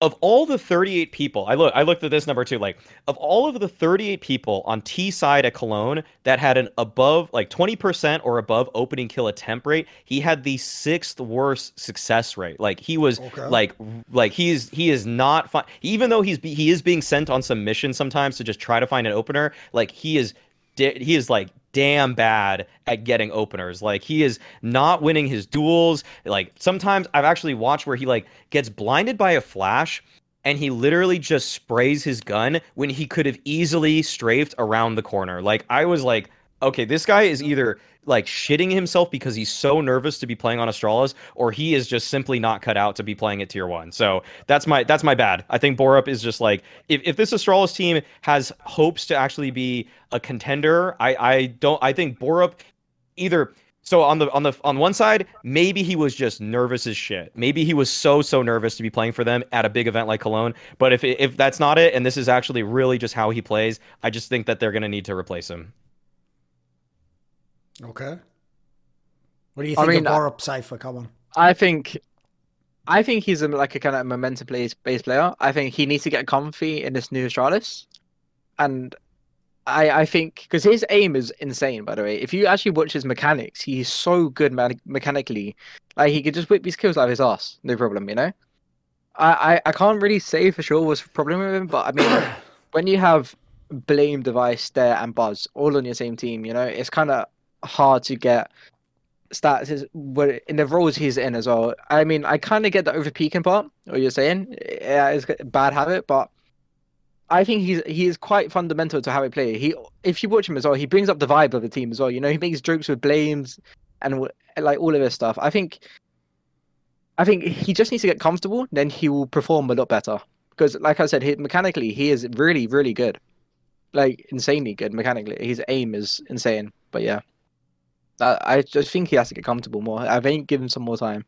of all the 38 people, I look I looked at this number too, like of all of the 38 people on T side at Cologne that had an above like 20% or above opening kill attempt rate, he had the sixth worst success rate. Like he was Okay. like like he's he is not fine. even though he's he is being sent on some missions sometimes to just try to find an opener, like he is he is like damn bad at getting openers. Like he is not winning his duels. Like sometimes I've actually watched where he like gets blinded by a flash and he literally just sprays his gun when he could have easily strafed around the corner. Like I was like, okay, this guy is mm-hmm. either like shitting himself because he's so nervous to be playing on Astralis, or he is just simply not cut out to be playing at tier one. So that's my that's my bad. I think b0RUP is just like if, if this Astralis team has hopes to actually be a contender, I I don't I think b0RUP either so on the on the on one side, maybe he was just nervous as shit. Maybe he was so so nervous to be playing for them at a big event like Cologne. But if if that's not it, and this is actually really just how he plays, I just think that they're gonna need to replace him. Okay. What do you I think mean, of I- b0RUP Cypher? Come on. I think, I think he's a, like a kind of momentum based based player. I think he needs to get comfy in this new Astralis, and I I think because his aim is insane. By the way, if you actually watch his mechanics, he's so good me- mechanically. Like he could just whip these kills out of his ass, no problem. You know. I, I, I can't really say for sure what's the problem with him, but I mean, when you have Blame, dev1ce, Staehr, and Buzz all on your same team, you know, it's kind of hard to get stats is in the roles he's in as well. I mean, I kind of get the over peaking part. What you're saying, yeah, it's a bad habit, but I think he's he is quite fundamental to how he play. He, if you watch him as well, he brings up the vibe of the team as well. You know, he makes jokes with blames and like all of this stuff. I think, I think he just needs to get comfortable. Then he will perform a lot better. Because, like I said, he, mechanically he is really, really good, like insanely good mechanically. His aim is insane. But yeah, I, just think he has to get comfortable more. I think give him some more time.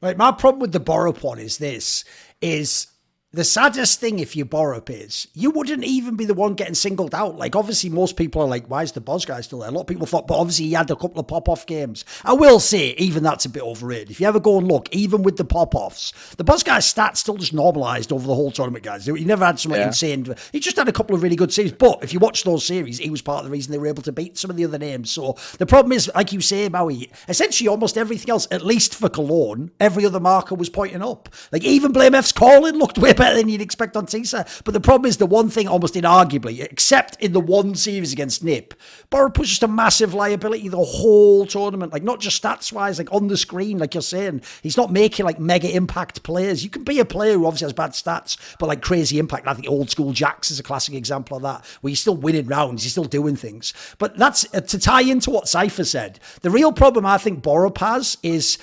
Right, my problem with the b0RUP one is this: is the saddest thing if you b0RUP is you wouldn't even be the one getting singled out. Like obviously most people are like, why is the Buzz guy still there? A lot of people thought, but obviously he had a couple of pop-off games. I will say, even that's a bit overrated. If you ever go and look, even with the pop-offs, the Buzz guy's stats still just normalized over the whole tournament, guys. He never had something yeah. insane. He just had a couple of really good series. But if you watch those series, he was part of the reason they were able to beat some of the other names. So the problem is, like you say, Maui, essentially almost everything else, at least for Cologne, every other marker was pointing up. Like even BlameF's calling looked way better than you'd expect on Tisa. But the problem is the one thing almost inarguably, except in the one series against NIP, b0RUP was just a massive liability the whole tournament. Like not just stats wise, like on the screen, like you're saying. He's not making like mega impact players. You can be a player who obviously has bad stats, but like crazy impact. I think old school Jax is a classic example of that, where he's still winning rounds, he's still doing things. But that's uh, to tie into what Cypher said. The real problem I think b0RUP has is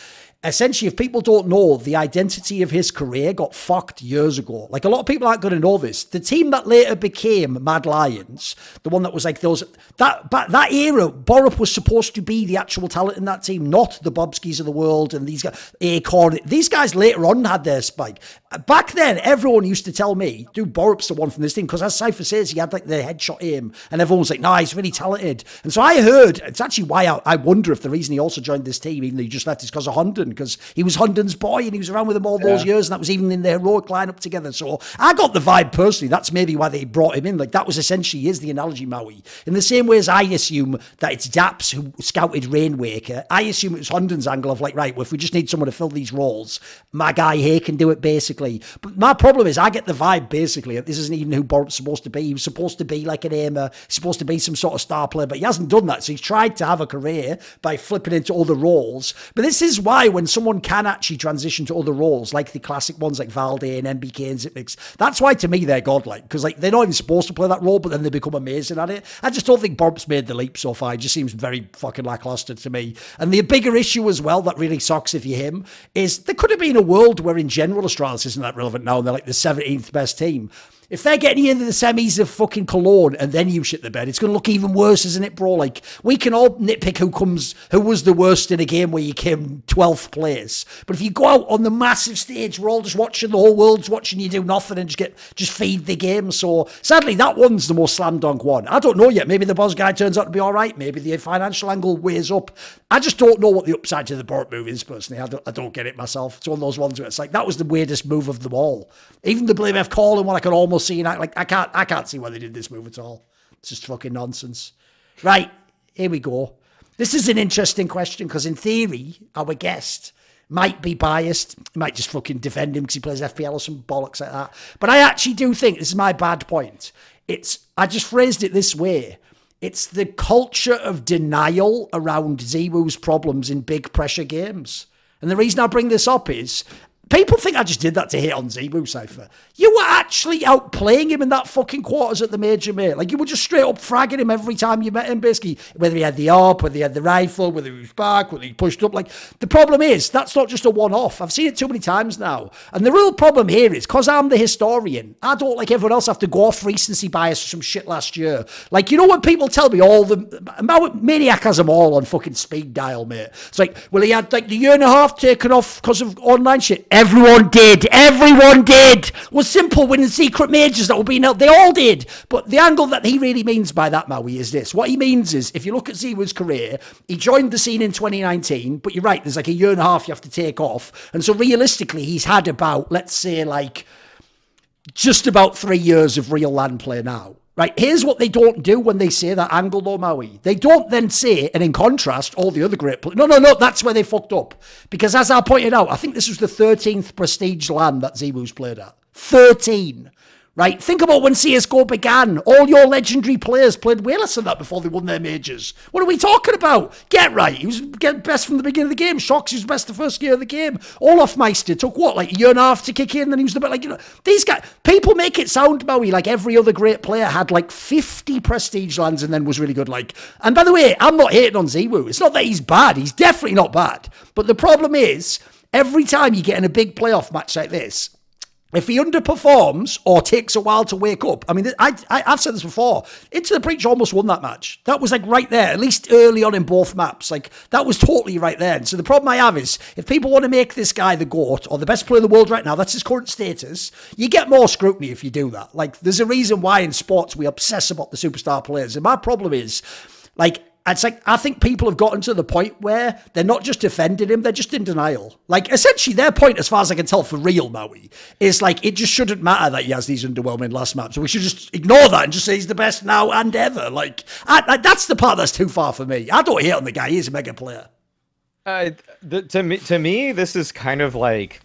essentially, if people don't know, the identity of his career got fucked years ago. Like a lot of people aren't going to know this. The team that later became Mad Lions, the one that was like those that but that era, b0RUP was supposed to be the actual talent in that team, not the Bobskis of the world and these guys. acoR, these guys later on had their spike. Back then, everyone used to tell me, "Do b0RUP's the one from this team," because as Cypher says, he had like the headshot aim, and everyone was like, "No, he's really talented." And so I heard it's actually why I, I wonder if the reason he also joined this team, even though he just left, is because of Hunden because he was Hunden's boy and he was around with him all those years, and that was even in the heroic lineup together. So I got the vibe personally. That's maybe why they brought him in. Like that was essentially is the analogy, Maui. In the same way as I assume that it's Daps who scouted Rainwaker, I assume it was Hunden's angle of like, right, well, if we just need someone to fill these roles, my guy here can do it basically. But my problem is I get the vibe basically this isn't even who b0RUP's supposed to be. He was supposed to be like an aimer, supposed to be some sort of star player, but he hasn't done that. So he's tried to have a career by flipping into other roles. But this is why when someone can actually transition to other roles, like the classic ones like Valde and MBK and Xyp9x, that's why to me they're godlike because like they're not even supposed to play that role, but then they become amazing at it. I just don't think b0RUP's made the leap so far. It just seems very fucking lackluster to me. And the bigger issue as well that really sucks if you're him is there could have been a world where in general Astralis isn't that relevant now and they're like the 17th best team. If they're getting you into the semis of fucking Cologne and then you shit the bed, it's going to look even worse, isn't it, bro? Like, we can all nitpick who comes, who was the worst in a game where you came 12th place. But if you go out on the massive stage, we're all just watching, the whole world's watching you do nothing and just get, just feed the game. So sadly, that one's the most slam dunk one. I don't know yet. Maybe the Buzz guy turns out to be all right. Maybe the financial angle weighs up. I just don't know what the upside to the b0RUP move is, personally. I don't, I don't get it myself. It's one of those ones where it's like, that was the weirdest move of them all. Even the BlameF calling one, I could almost almost seeing like I can't I can't see why they did this move at all. It's just fucking nonsense. Right, here we go. This is an interesting question because in theory, our guest might be biased, might just fucking defend him because he plays FPL or some bollocks like that. But I actually do think this is my bad point. It's I just phrased it this way. It's the culture of denial around ZywOo's problems in big pressure games. And the reason I bring this up is People think I just did that to hit on ZywOo Cypher. You were actually outplaying him in that fucking quarters at the major, mate. Like you were just straight up fragging him every time you met him, basically. Whether he had the AWP, whether he had the rifle, whether he was back, whether he pushed up. Like the problem is that's not just a one-off. I've seen it too many times now. And the real problem here is because I'm the historian, I don't like everyone else have to go off recency bias for some shit last year. Like you know when people tell me all the maniac has them all on fucking speed dial, mate. It's like, well, he had like the year and a half taken off because of online shit. Everyone did. Everyone did. Was s1mple winning secret majors that were being held. They all did. But the angle that he really means by that, Maui, is this. What he means is, if you look at ZywOo's career, he joined the scene in 2019, but you're right, there's like a year and a half you have to take off. And so realistically, he's had about, let's say, like just about three years of real LAN play now. Right, here's what they don't do when they say that though, Maui. They don't then say, and in contrast, all the other great players. No, no, no, that's where they fucked up. Because as I pointed out, I think this was the 13th prestige LAN that ZywOo's played at. 13. Right? Think about when CSGO began. All your legendary players played way less than that before they won their majors. What are we talking about? GeT_RiGhT. He was best from the beginning of the game. shox, he was best the first year of the game. olofmeister took what, like a year and a half to kick in, then he was the best. like, you know, these guys, people make it sound, Maui, like every other great player had like 50 prestige LANs and then was really good. Like, and by the way, I'm not hating on ZywOo. It's not that he's bad. He's definitely not bad. But the problem is, every time you get in a big playoff match like this, if he underperforms or takes a while to wake up, I mean, I, I, have said this before. Into the Breach almost won that match. That was like right there, at least early on in both maps. Like that was totally right there. And so the problem I have is if people want to make this guy the GOAT or the best player in the world right now, that's his current status, you get more scrutiny if you do that. Like there's a reason why in sports we obsess about the superstar players. And my problem is, like, it's like I think people have gotten to the point where they're not just defending him, they're just in denial. Like essentially their point, as far as I can tell for real, Maui, is like it just shouldn't matter that he has these underwhelming last maps. We should just ignore that and just say he's the best now and ever. Like I, I, that's the part that's too far for me. I don't hate on the guy; he's a mega player. Uh, the, to me, to me, this is kind of like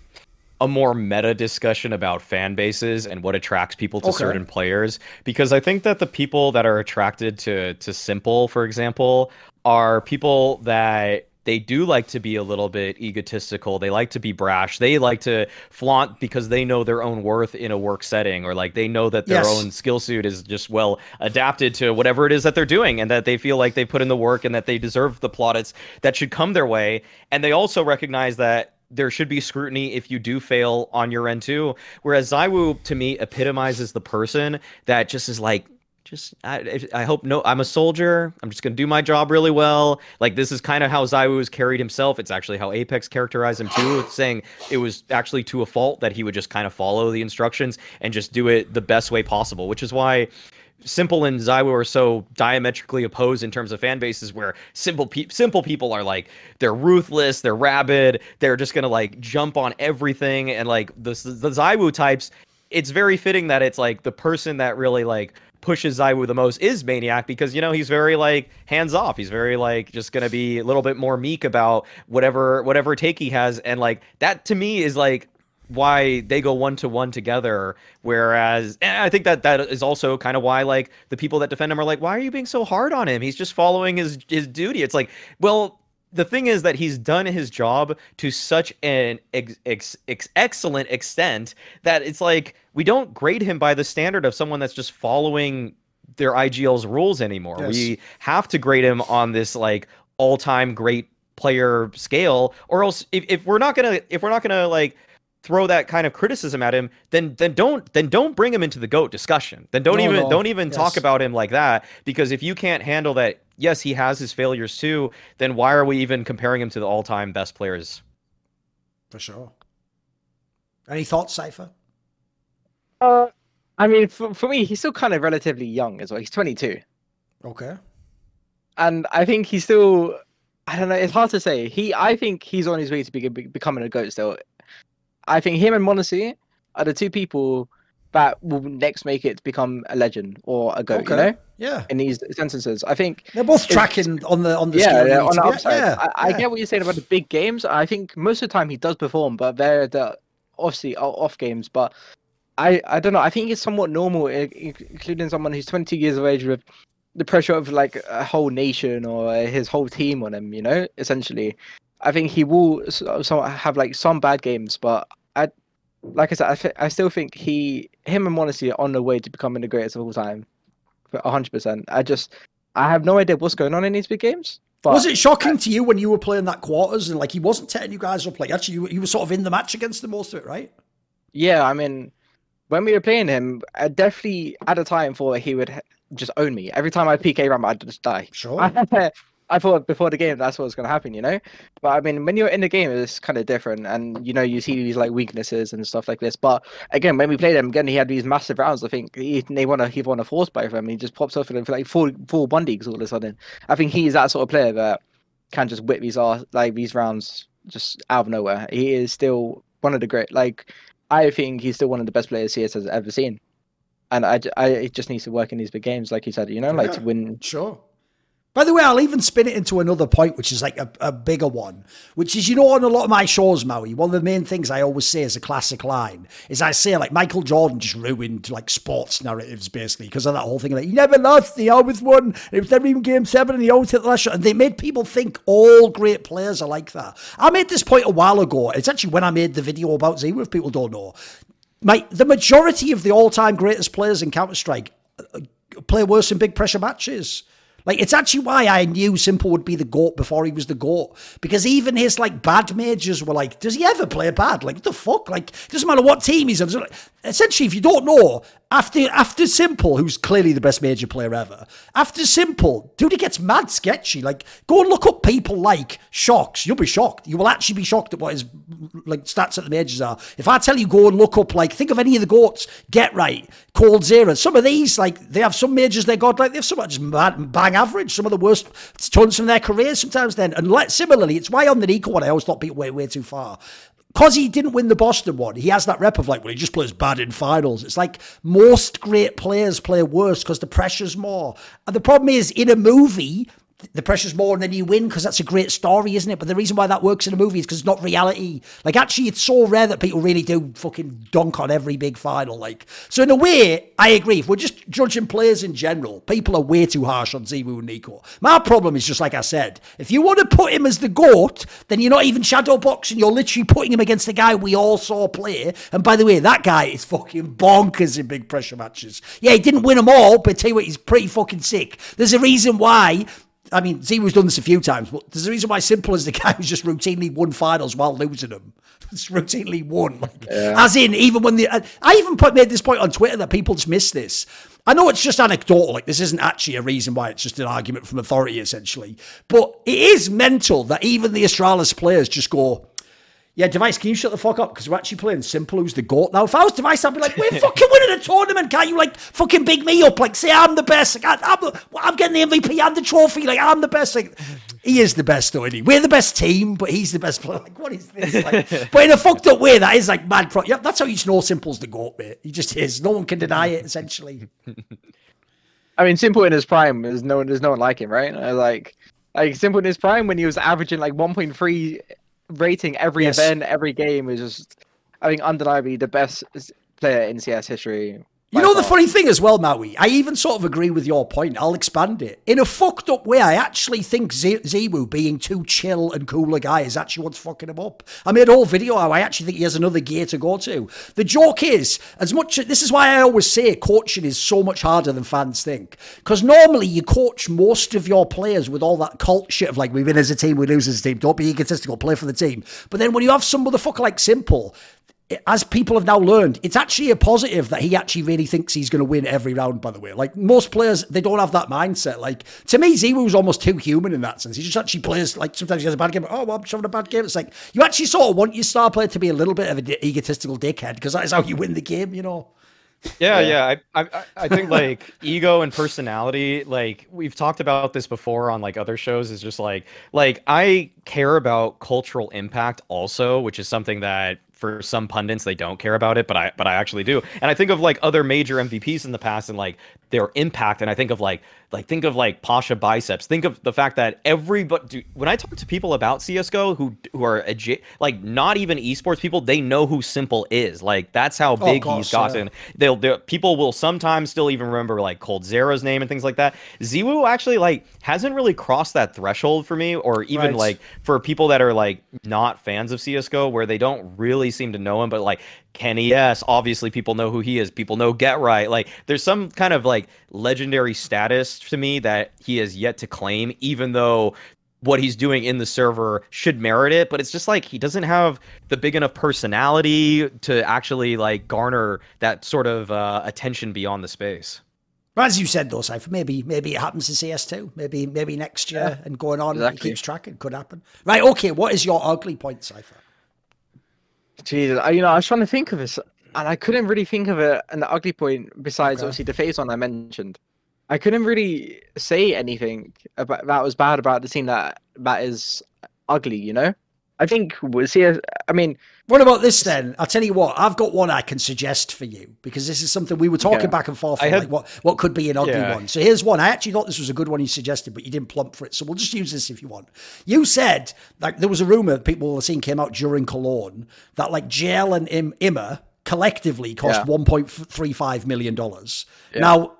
a more meta discussion about fan bases and what attracts people to okay. certain players because I think that the people that are attracted to to s1mple, for example, are people that they do like to be a little bit egotistical. They like to be brash. They like to flaunt because they know their own worth in a work setting or like they know that their yes. own skill suit is just well adapted to whatever it is that they're doing and that they feel like they put in the work and that they deserve the plaudits that should come their way. And they also recognize that there should be scrutiny if you do fail on your end too. Whereas ZywOo to me epitomizes the person that just is like, just I, I hope no I'm a soldier. I'm just gonna do my job really well. Like this is kind of how ZywOo has carried himself. It's actually how apEX characterized him too. Saying it was actually to a fault that he would just kind of follow the instructions and just do it the best way possible. Which is why s1mple and ZywOo are so diametrically opposed in terms of fan bases where s1mple pe- s1mple people are like they're ruthless, they're rabid, they're just gonna like jump on everything and like the the ZywOo types. It's very fitting that it's like the person that really like pushes ZywOo the most is Maniac because you know he's very like hands off. He's very like just gonna be a little bit more meek about whatever whatever take he has, and like that to me is like why they go one to one together. Whereas, I think that that is also kind of why like the people that defend him are like, why are you being so hard on him? He's just following his his duty. It's like, well, the thing is that he's done his job to such an ex- ex- ex- excellent extent that it's like we don't grade him by the standard of someone that's just following their IGL's rules anymore. Yes. We have to grade him on this like all-time great player scale or else if, if we're not gonna if we're not gonna like throw that kind of criticism at him, then then don't then don't bring him into the goat discussion. Then don't no, even no. don't even yes. talk about him like that because if you can't handle that, yes, he has his failures too. Then why are we even comparing him to the all-time best players? For sure. Any thoughts, Cypher? Uh, I mean, for, for me, he's still kind of relatively young as well. He's 22. Okay. And I think he's still I don't know. It's hard to say. He, I think he's on his way to be, becoming a goat still. I think him and m0NESY are the two people that will next make it become a legend or a goat. Okay. You know? Yeah. In these sentences, I think they're both tracking on the on the yeah, yeah on the upside. Yeah, I, I get what you're saying about the big games. I think most of the time he does perform, but they're the obviously off games. But I I don't know. I think it's somewhat normal, eh, including someone who's 20 years of age with the pressure of like a whole nation or uh, his whole team on him. You know, essentially. I think he will so have like some bad games, but I, like I said, I, th- I still think he, him and m0NESY are on the way to becoming the greatest of all time, for hundred percent. I just, I have no idea what's going on in these big games. But was it shocking I, to you when you were playing that quarters and like he wasn't setting you guys up? Like actually, you, you were sort of in the match against the most of it, right? Yeah, I mean, when we were playing him, I definitely at a time thought he would just own me. Every time I PK ramp, I'd just die. Sure. I thought before the game that's what was going to happen, you know. But I mean, when you're in the game, it's kind of different, and you know you see these like weaknesses and stuff like this. But again, when we played him again, he had these massive rounds. I think he they want to he won a force by them. He just pops off for like bundies all of a sudden. I think he's that sort of player that can just whip these like these rounds just out of nowhere. He is still one of the great. Like I think he's still one of the best players CS has ever seen. And I, I, it just needs to work in these big games, like you said, you know, like to win. Sure By the way, I'll even spin it into another point, which is like a, a bigger one, which is, you know, on a lot of my shows, Maui, one of the main things I always say as a classic line is I say, like, Michael Jordan just ruined, like, sports narratives, basically, because of that whole thing. Like, he never lost, he always won. It was never even game seven, and he always hit the last shot. And they made people think all great players are like that. I made this point a while ago. It's actually when I made the video about Zero, if people don't know. My, the majority of the all time greatest players in Counter Strike uh, play worse in big pressure matches. Like it's actually why I knew s1mple would be the GOAT before he was the GOAT. Because even his like bad majors were like, does he ever play bad? Like, the fuck? Like, doesn't matter what team he's on. Essentially, if you don't know, after after s1mple, who's clearly the best major player ever, after s1mple, dude, he gets mad sketchy. Like, go and look up people like shox. You'll be shocked. You will actually be shocked at what his like stats at the majors are. If I tell you, go and look up, like, think of any of the goats, GeT_RiGhT, coldzera. Some of these, like, they have some majors they got like they have some just mad, bang average. Some of the worst turns from their careers sometimes. Then and let similarly, it's why on the NiKo one I always thought people went way too far because he didn't win the Boston one, he has that rep of like, well, he just plays bad in finals. It's like most great players play worse because the pressure's more. And the problem is, in a movie, the pressure's more and then you win because that's a great story, isn't it? But the reason why that works in a movie is because it's not reality. Like, actually, it's so rare that people really do fucking dunk on every big final. Like, so in a way, I agree. If we're just judging players in general, people are way too harsh on ZywOo and NiKo. My problem is just like I said, if you want to put him as the GOAT, then you're not even shadow boxing. You're literally putting him against the guy we all saw play. And by the way, that guy is fucking bonkers in big pressure matches. Yeah, he didn't win them all, but tell you what, he's pretty fucking sick. There's a reason why I mean, Zero's done this a few times, but there's a reason why s1mple is the guy who's just routinely won finals while losing them. It's routinely won. Like, yeah. As in, even when the. I even put, made this point on Twitter that people just miss this. I know it's just anecdotal. Like, this isn't actually a reason why it's just an argument from authority, essentially. But it is mental that even the Astralis players just go, yeah, dev1ce, can you shut the fuck up? Because we're actually playing s1mple, who's the GOAT. Now, if I was dev1ce, I'd be like, we're fucking winning a tournament. Can't you, like, fucking big me up? Like, say I'm the best. Like, I'm, the, I'm getting the MVP and the trophy. Like, I'm the best. Like, he is the best, though, he? We're the best team, but he's the best player. Like, what is this? Like, but in a fucked up way, that is like mad. Pro- yeah, that's how you know s1mple's the GOAT, mate. He just is. No one can deny it, essentially. I mean, s1mple in his prime, there's no, there's no one like him, right? Uh, like, like s1mple in his prime when he was averaging like 1.3 rating every yes. event, every game is just, I think, undeniably the best player in CS history. You know far. the funny thing as well, Maui. I even sort of agree with your point. I'll expand it in a fucked up way. I actually think ZywOo being too chill and cool a guy is actually what's fucking him up. I made a whole video how I actually think he has another gear to go to. The joke is, as much this is why I always say coaching is so much harder than fans think. Because normally you coach most of your players with all that cult shit of like we win as a team, we lose as a team. Don't be egotistical, play for the team. But then when you have some motherfucker like s1mple as people have now learned, it's actually a positive that he actually really thinks he's going to win every round, by the way. Like most players, they don't have that mindset. Like to me, ZywOo Zero's almost too human in that sense. He just actually plays like sometimes he has a bad game. Oh, well, I'm just having a bad game. It's like you actually sort of want your star player to be a little bit of an egotistical dickhead because that is how you win the game, you know? Yeah, yeah. I, I, I think like ego and personality, like we've talked about this before on like other shows, is just like like I care about cultural impact also, which is something that for some pundits they don't care about it but i but i actually do and i think of like other major mvps in the past and like their impact and i think of like like think of like pashaBiceps. Think of the fact that everybody when I talk to people about CS:GO who who are like not even esports people, they know who s1mple is. Like that's how oh, big oh, he's gotten. Yeah. They'll, they'll people will sometimes still even remember like cold coldzera's name and things like that. ZywOo actually like hasn't really crossed that threshold for me, or even right. like for people that are like not fans of CS:GO where they don't really seem to know him, but like kennyS. Obviously, people know who he is. People know GeT_RiGhT. Like, there's some kind of like legendary status to me that he has yet to claim, even though what he's doing in the server should merit it. But it's just like he doesn't have the big enough personality to actually like garner that sort of uh, attention beyond the space. as you said, though, Cypher, maybe maybe it happens to CS2. Maybe maybe next year yeah, and going on, exactly. keeps tracking. Could happen. Right. Okay. What is your ugly point, Cypher? Jesus, I, you know, I was trying to think of this, and I couldn't really think of a, an ugly point besides okay. obviously the FaZe one I mentioned. I couldn't really say anything about that was bad about the scene that that is ugly. You know, I think CS, I mean, What about this then? I'll tell you what, I've got one I can suggest for you because this is something we were talking Okay. back and forth on, had- like what, what could be an ugly Yeah. one. So here's one. I actually thought this was a good one you suggested, but you didn't plump for it. So we'll just use this if you want. You said like there was a rumor that people were seeing came out during Cologne that like jL and Im- Immer collectively cost Yeah. $1.35 million. Now,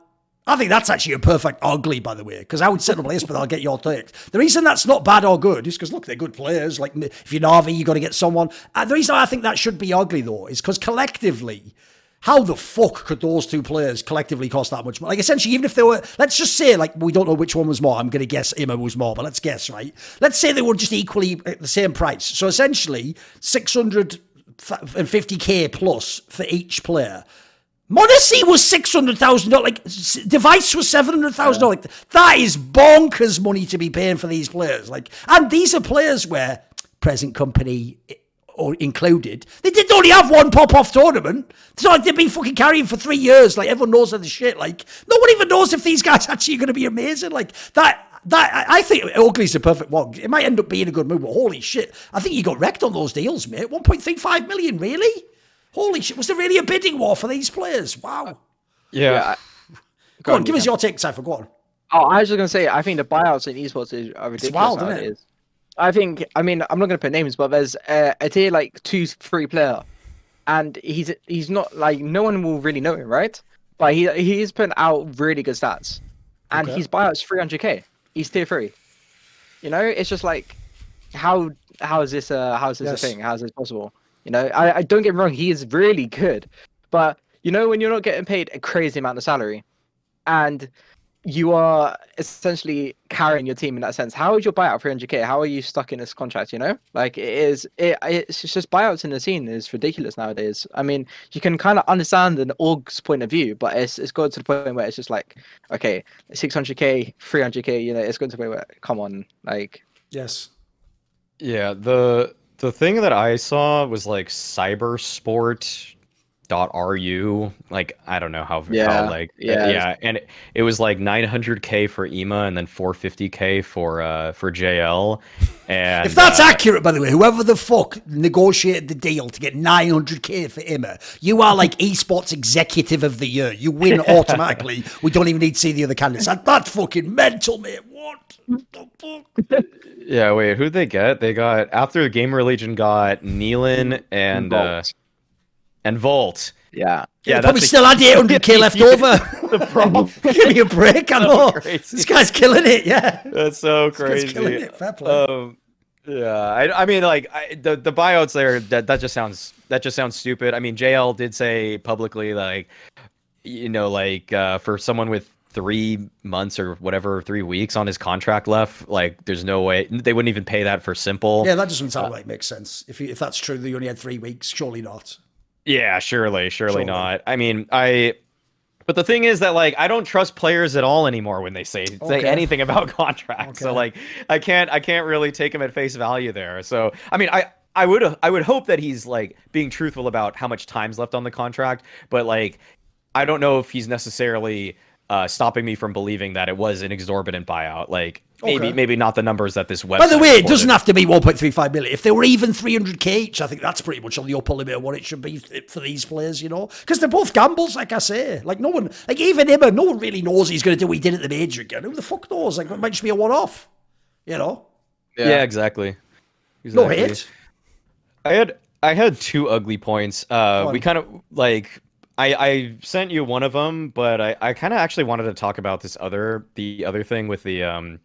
I think that's actually a perfect ugly, by the way, because I would in a place, but I'll get your take. The reason that's not bad or good is because, look, they're good players. Like, if you're NAVI, you've got to get someone. The reason I think that should be ugly, though, is because collectively, how the fuck could those two players collectively cost that much money? Like, essentially, even if they were, let's just say, like, we don't know which one was more. I'm going to guess iM was more, but let's guess, right? Let's say they were just equally at the same price. So essentially, 650k plus for each player. m0NESY was six hundred thousand dollars. Like dev1ce was seven hundred thousand dollars. That is bonkers money to be paying for these players. Like, and these are players where present company eh, or included, they did only have one pop off tournament. It's not like they've been fucking carrying for three years. Like everyone knows of the shit. Like no one even knows if these guys actually are going to be amazing. Like that. That I think Ugly's the perfect one. It might end up being a good move, but holy shit! I think you got wrecked on those deals, mate. One point three five million, really? Holy shit! Was there really a bidding war for these players? Wow. Yeah. yeah, I- Go on, on, give you us your take, Cypher. Go on. Oh, I was just gonna say, I think the buyouts in esports is are ridiculous It's wild, isn't it? nowadays. I think, I mean, I'm not gonna put names, but there's uh, a tier like two, three player, and he's he's not like no one will really know him, right? But he he is putting out really good stats, and Okay. his buyout's 300k. He's tier three. You know, it's just like, how how is this uh how is this Yes. a thing? How is this possible? You know, I, I don't get me wrong, he is really good, but you know when you're not getting paid a crazy amount of salary, and you are essentially carrying your team in that sense. How is your buyout 300k? How are you stuck in this contract? You know, like it is. It, it's just buyouts in the scene is ridiculous nowadays. I mean, you can kind of understand an org's point of view, but it's it's got to the point where it's just like, okay, 600k, 300k. You know, it's going to the point where, come on, like, Yes. Yeah, the the thing that I saw was like cybersport.ru. Like I don't know how, Yeah, how like yeah. yeah, and it, it was like 900k for iM and then 450k for uh for jL. And If that's uh, accurate, by the way, whoever the fuck negotiated the deal to get 900k for iM, you are like esports executive of the year. You win automatically. we don't even need to see the other candidates. That- That's fucking mental, mate. What the fuck? yeah, wait, who'd they get? They got after the GamerLegion got Nealon and uh and Volt. yeah, Yeah, Yeah, probably that's a- still had 800k left over. The problem. Give me a break, I know. crazy. This guy's killing it, yeah. That's so guy's crazy. killing it. Fair play. Um, yeah, I, I mean, like I, the the buyouts there. That that just sounds that just sounds stupid. I mean, jL did say publicly, like, you know, like uh, for someone with three months or whatever, three weeks on his contract left, like, there's no way they wouldn't even pay that for s1mple. Yeah, that doesn't sound uh, like makes sense. If if that's true, that you only had three weeks, surely not. Yeah, surely, surely, Surely. not. I mean, I. But the thing is that like I don't trust players at all anymore when they say say anything about contracts. So like I can't I can't really take him at face value there. So I mean I I would I would hope that he's like being truthful about how much time's left on the contract, but like I don't know if he's necessarily uh, stopping me from believing that it was an exorbitant buyout. Like maybe Okay. maybe not the numbers that this website. By the way, it doesn't have to be 1.35 million. If they were even 300k each, I think that's pretty much on the upper limit of what it should be for these players, you know? Because they're both gambles, like I say. Like, no one, like, even him, no one really knows he's going to do what he did at the major again. Who the fuck knows? Like, it might just be a one off, you know? Yeah, exactly. No Exactly. hit. I had I had two ugly points. Uh, we kind of like I I sent you one of them, but I I kind of actually wanted to talk about this other the other thing with the um.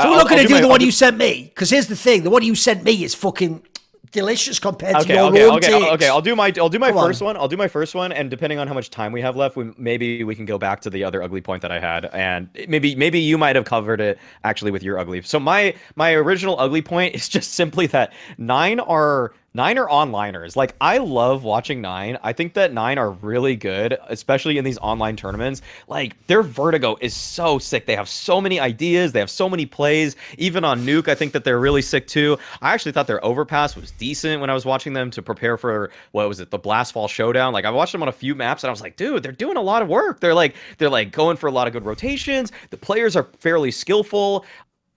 So we're I'll- not going to do my- the one you sent me. Because here's the thing the one you sent me is fucking delicious compared to Okay, your okay, own okay, takes. okay. I'll do my I'll do my Come on. first one. I'll do my first one, and depending on how much time we have left, we, maybe we can go back to the other ugly point that I had, and maybe maybe you might have covered it actually with your ugly. So my my original ugly point is just simply that nine are nine are onliners. Like I love watching nine. I think that nine are really good, especially in these online tournaments. Like their vertigo is so sick. They have so many ideas. They have so many plays. Even on Nuke, I think that they're really sick too. I actually thought their overpass was decent when I was watching them to prepare for what was it, the BLAST Fall Showdown. Like I watched them on a few maps and I was like, dude, they're doing a lot of work. They're like they're like going for a lot of good rotations. The players are fairly skillful.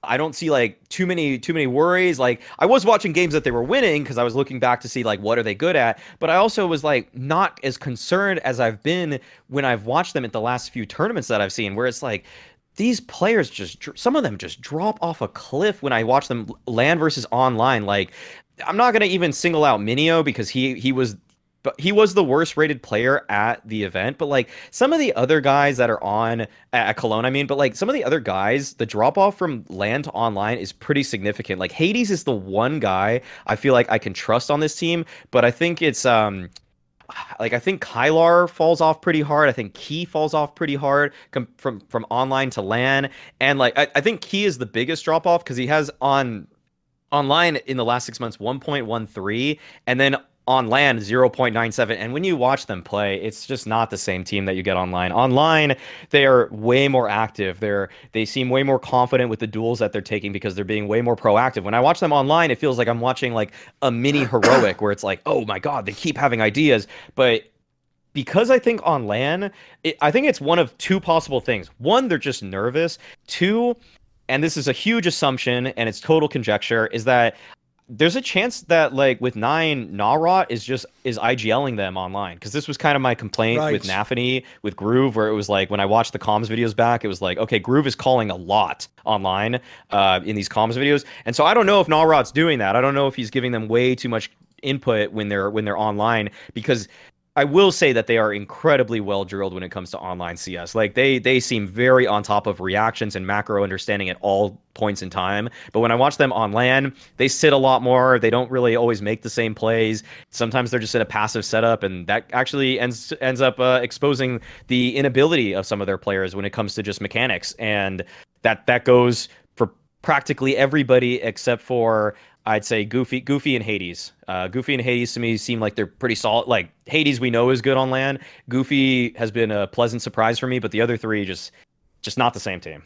I don't see like too many too many worries. Like I was watching games that they were winning because I was looking back to see like what are they good at, but I also was like not as concerned as I've been when I've watched them at the last few tournaments that I've seen, where it's like these players just some of them just drop off a cliff when I watch them LAN versus online. Like I'm not gonna even single out mynio because he he was but he was the worst rated player at the event. But like some of the other guys that are on at Cologne, I mean, but like some of the other guys, the drop off from LAN to online is pretty significant. Like Hades is the one guy I feel like I can trust on this team, but I think it's um like I think Kylar falls off pretty hard. I think KEi falls off pretty hard com- from from online to LAN, and like I, I think KEi is the biggest drop off because he has on online in the last six months 1.13, and then on LAN 0.97 and when you watch them play it's just not the same team that you get online. Online they are way more active. They're they seem way more confident with the duels that they're taking because they're being way more proactive. When i watch them online it feels like i'm watching like a mini heroic where it's like oh my god they keep having ideas. But because I think on LAN, it, I think it's one of two possible things. One, they're just nervous. Two, and this is a huge assumption and it's total conjecture, is that there's a chance that like with nine Narot is just is IGLing them online because this was kind of my complaint Right. with Nafany with Groove where it was like when I watched the comms videos back it was like okay Groove is calling a lot online uh, in these comms videos and so I don't know if Narot's doing that I don't know if he's giving them way too much input when they're when they're online because I will say that they are incredibly well drilled when it comes to online CS. Like they they seem very on top of reactions and macro understanding at all points in time. But when I watch them on LAN, they sit a lot more. They don't really always make the same plays. Sometimes they're just in a passive setup, and that actually ends ends up uh, exposing the inability of some of their players when it comes to just mechanics. And that that goes for practically everybody except for I'd say Goofy, Goofy and Hades. Uh, Goofy and Hades to me seem like they're pretty solid. Like Hades, we know is good on LAN. Goofy has been a pleasant surprise for me, but the other three just, just not the same team.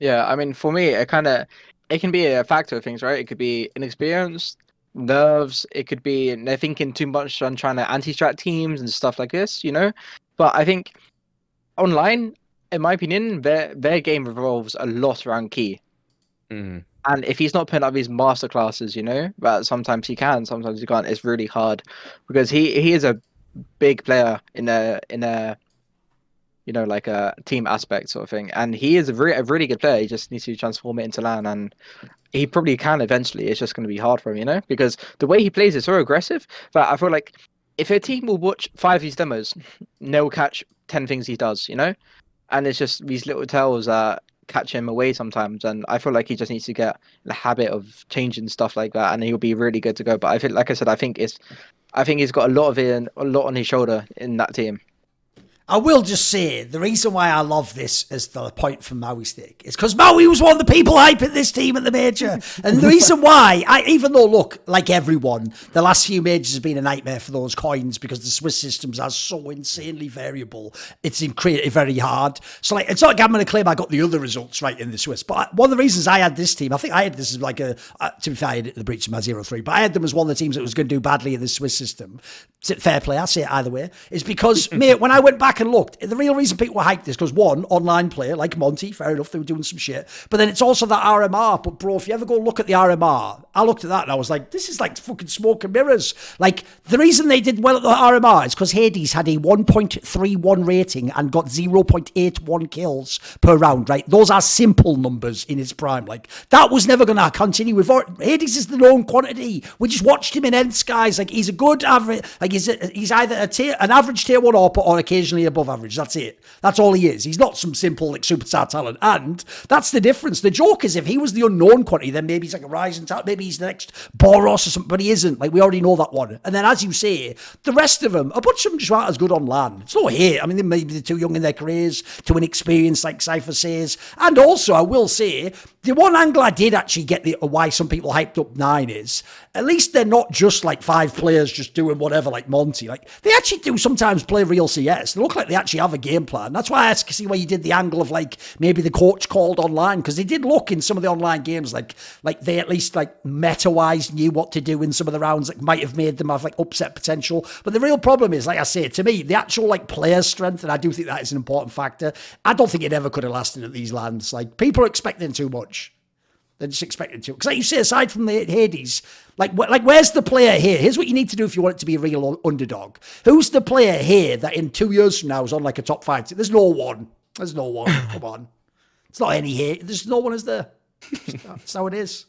Yeah, I mean, for me, it kind of it can be a factor of things, right? It could be inexperience, nerves. It could be they're thinking too much on trying to anti-strat teams and stuff like this, you know. But I think online, in my opinion, their their game revolves a lot around KEi. Mm. And if he's not putting up his master classes, you know, but sometimes he can, sometimes he can't. It's really hard because he he is a big player in a in a you know like a team aspect sort of thing, and he is a, re- a really good player. He just needs to transform it into LAN, and he probably can eventually. It's just going to be hard for him, you know, because the way he plays is so aggressive. But I feel like if a team will watch five of his demos, they'll catch ten things he does, you know, and it's just these little tells that catch him away sometimes. And I feel like he just needs to get the habit of changing stuff like that, and he'll be really good to go. But I think, like I said, I think it's, I think he's got a lot of it, a lot on his shoulder in that team. I will just say the reason why I love this as the point from Mauisnake is because Maui was one of the people hyping this team at the major. and the reason why, I even though, look, like everyone, the last few majors have been a nightmare for those coins because the Swiss systems are so insanely variable. It's in- created very hard. So, like, it's not like I'm going to claim I got the other results right in the Swiss. But one of the reasons I had this team, I think I had this as like a, uh, to be fair, I had the breach of my 0 3, but I had them as one of the teams that was going to do badly in the Swiss system. Is it fair play? I say it either way. Is because, mate, when I went back and looked, the real reason people hyped this because one, online player like Monte, fair enough, they were doing some shit. But then it's also that RMR. But bro, if you ever go look at the RMR, I looked at that and I was like, this is like fucking smoke and mirrors. Like the reason they did well at the RMR is because Hades had a 1.31 rating and got 0.81 kills per round. Right, those are s1mple numbers in his prime. Like that was never going to continue. Already, Hades is the known quantity. We just watched him in ENCE. Like he's a good average. Like he's a, he's either a tier, an average tier one or or occasionally above average. That's it. That's all he is. He's not some s1mple like superstar talent. And that's the difference. The joke is if he was the unknown quantity, then maybe he's like a rising talent. Maybe he's the next Boros or something. But he isn't. Like we already know that one. And then as you say, the rest of them, a bunch of them just aren't as good on LAN. It's no here. I mean, they may be too young in their careers, too inexperienced, like Cypher says. And also, I will say, the one angle I did actually get the why some people hyped up nine is at least they're not just like five players just doing whatever like Monte. Like they actually do sometimes play real CS. They look like they actually have a game plan. That's why I see why you did the angle of like maybe the coach called online because they did look in some of the online games like like they at least like meta wise knew what to do in some of the rounds that might have made them have like upset potential. But the real problem is, like I say, to me, the actual like player strength, and I do think that is an important factor. I don't think it ever could have lasted at these LANs. Like people are expecting too much. They're just expected to. Because, like you say, aside from the Hades, like, wh- like where's the player here? Here's what you need to do if you want it to be a real un- underdog. Who's the player here that in two years from now is on like a top five? team? There's no one. There's no one. Come on. It's not any here. There's no one is there. That's how it is.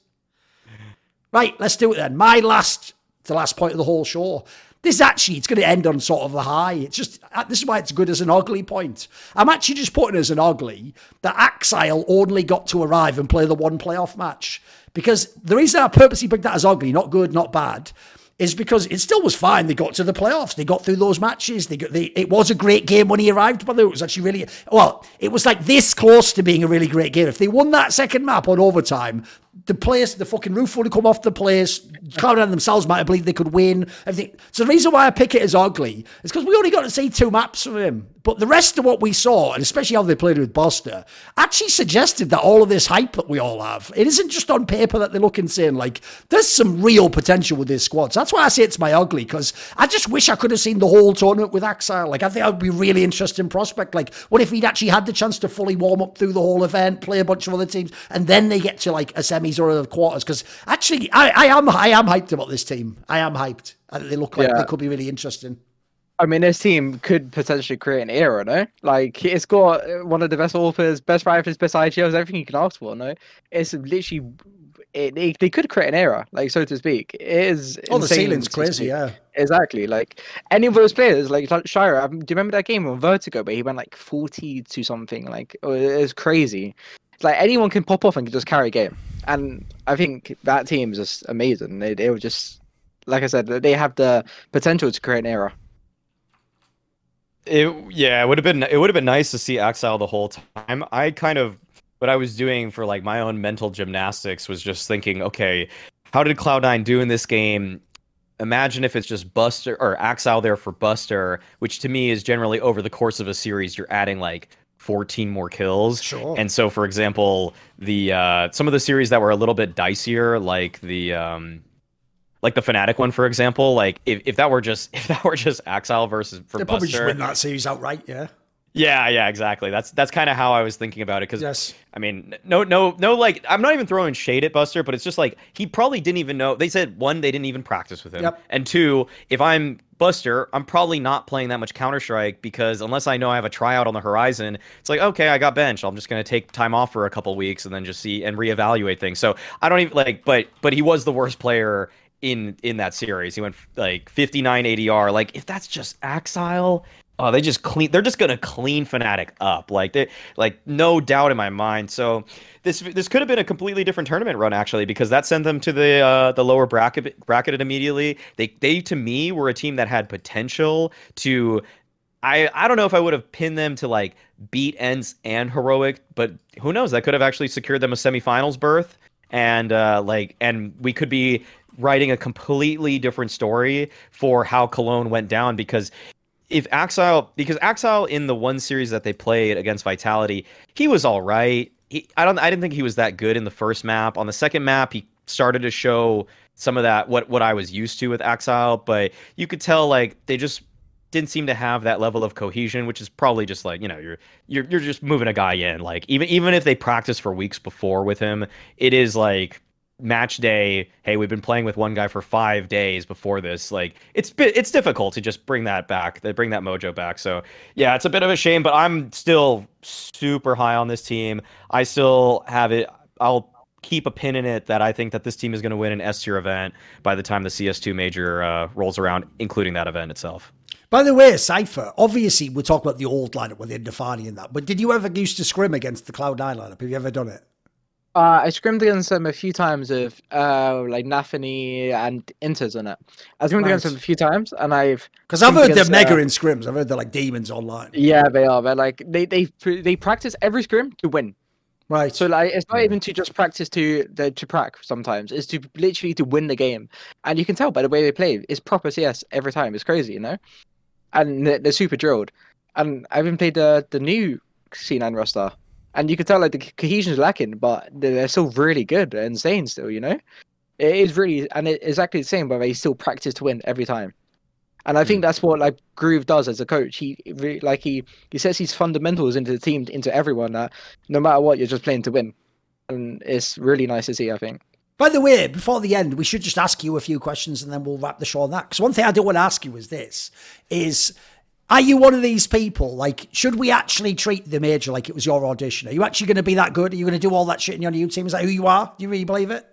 Right, let's do it then. My last, the last point of the whole show. This actually, it's going to end on sort of a high. It's just, uh, this is why it's good as an ugly point. I'm actually just putting as an ugly that Ax1Le only got to arrive and play the one playoff match. Because the reason I purposely picked that as ugly, not good, not bad, is because it still was fine. They got to the playoffs. They got through those matches. They, got, they it was a great game when he arrived. But it was actually really well. It was like this close to being a really great game. If they won that second map on overtime, the place, the fucking roof would have come off the place. Cloud9 themselves might have believed they could win. Everything. So the reason why I pick it as ugly is because we only got to see two maps from him. But the rest of what we saw, and especially how they played with Buster, actually suggested that all of this hype that we all have, it isn't just on paper that they look insane. Like there's some real potential with this squad. So that's why I say it's my ugly because I just wish I could have seen the whole tournament with Ax1Le. Like I think that would be a really interesting prospect. Like what if he'd actually had the chance to fully warm up through the whole event, play a bunch of other teams, and then they get to like a semis or a quarters? Because actually, I, I am I am hyped about this team. I am hyped. I think they look like Yeah. they could be really interesting. I mean, this team could potentially create an era, no? Like, it's got uh, one of the best AWPers, best riflers, best IGLs, everything you can ask for, no? It's literally, it, it, they could create an era, like, so to speak. It is. Oh, the insane ceiling's crazy, yeah. Exactly. Like, any of those players, like, like sh1ro, um, do you remember that game on Vertigo, where he went like 40 to something? Like, oh, it was crazy. It's like, anyone can pop off and just carry a game. And I think that team is just amazing. They, they were just, like I said, they have the potential to create an era. It yeah, it would have been it would have been nice to see Ax1Le the whole time. I kind of what I was doing for like my own mental gymnastics was just thinking, okay, how did Cloud9 do in this game? Imagine if it's just Buster or Ax1Le there for Buster, which to me is generally over the course of a series, you're adding like 14 more kills. Sure. And so, for example, the uh, some of the series that were a little bit dicier, like the um, like the Fnatic one, for example, like if, if that were just if that were just Ax1Le versus for They probably just Buster, win that series outright. Yeah. yeah, yeah, exactly. That's that's kind of how I was thinking about it because Yes. I mean, no, no, no. Like, I'm not even throwing shade at Buster, but it's just like he probably didn't even know. They said one, they didn't even practice with him, Yep. and two, if I'm Buster, I'm probably not playing that much Counter Strike because unless I know I have a tryout on the horizon, it's like okay, I got benched. I'm just gonna take time off for a couple weeks and then just see and reevaluate things. So I don't even like, but but he was the worst player in in that series. He went like 59 ADR. Like if that's just Axile. Oh, they just clean. They're just gonna clean Fnatic up, like they, like no doubt in my mind. So this this could have been a completely different tournament run actually, because that sent them to the uh, the lower bracket bracketed immediately. They they to me were a team that had potential to. I I don't know if I would have pinned them to like beat ENCE and heroic, but who knows? That could have actually secured them a semifinals berth, and uh, like and we could be writing a completely different story for how Cologne went down because if Ax1Le because Ax1Le in the one series that they played against Vitality, he was all right. He, I don't I didn't think he was that good in the first map. On the second map, he started to show some of that what what I was used to with Ax1Le, but you could tell like they just didn't seem to have that level of cohesion, which is probably just like you know you're you're you're just moving a guy in. Like even even if they practice for weeks before with him, it is like match day hey we've been playing with one guy for five days before this like it's it's difficult to just bring that back to bring that mojo back so yeah it's a bit of a shame but i'm still super high on this team i still have it i'll keep a pin in it that i think that this team is going to win an s tier event by the time the cs2 major uh, rolls around including that event itself By the way, Cypher, obviously we talk about the old lineup with Indefani and that, but did you ever used to scrim against the Cloud9 lineup? Have you ever done it? Uh, I scrimmed against them a few times with uh, like Nafany and Interz on it. I scrimmed against Right. them a few times, and I've Because I've heard they're mega uh, in scrims. I've heard they're like demons online. Yeah, they are. But like they they they practice every scrim to win. Right. So like it's not even to just practice to the to prac sometimes. It's to literally to win the game, and you can tell by the way they play. It's proper CS every time. It's crazy, you know. And they're, they're super drilled. And I even played the the new C9 roster, and you can tell like the cohesion is lacking, but they're still really good and insane still. You know, it is really and it's exactly the same, but they still practice to win every time. And I think hmm. that's what like Groove does as a coach. He really like he he sets his fundamentals into the team, into everyone. That no matter what, you're just playing to win. and it's really nice to see. I think. By the way, before the end, we should just ask you a few questions and then we'll wrap the show on that. Because one thing I do want to ask you is this: is are you one of these people? Like, should we actually treat the major like it was your audition? Are you actually going to be that good? Are you going to do all that shit in your new team? Is that who you are? Do you really believe it?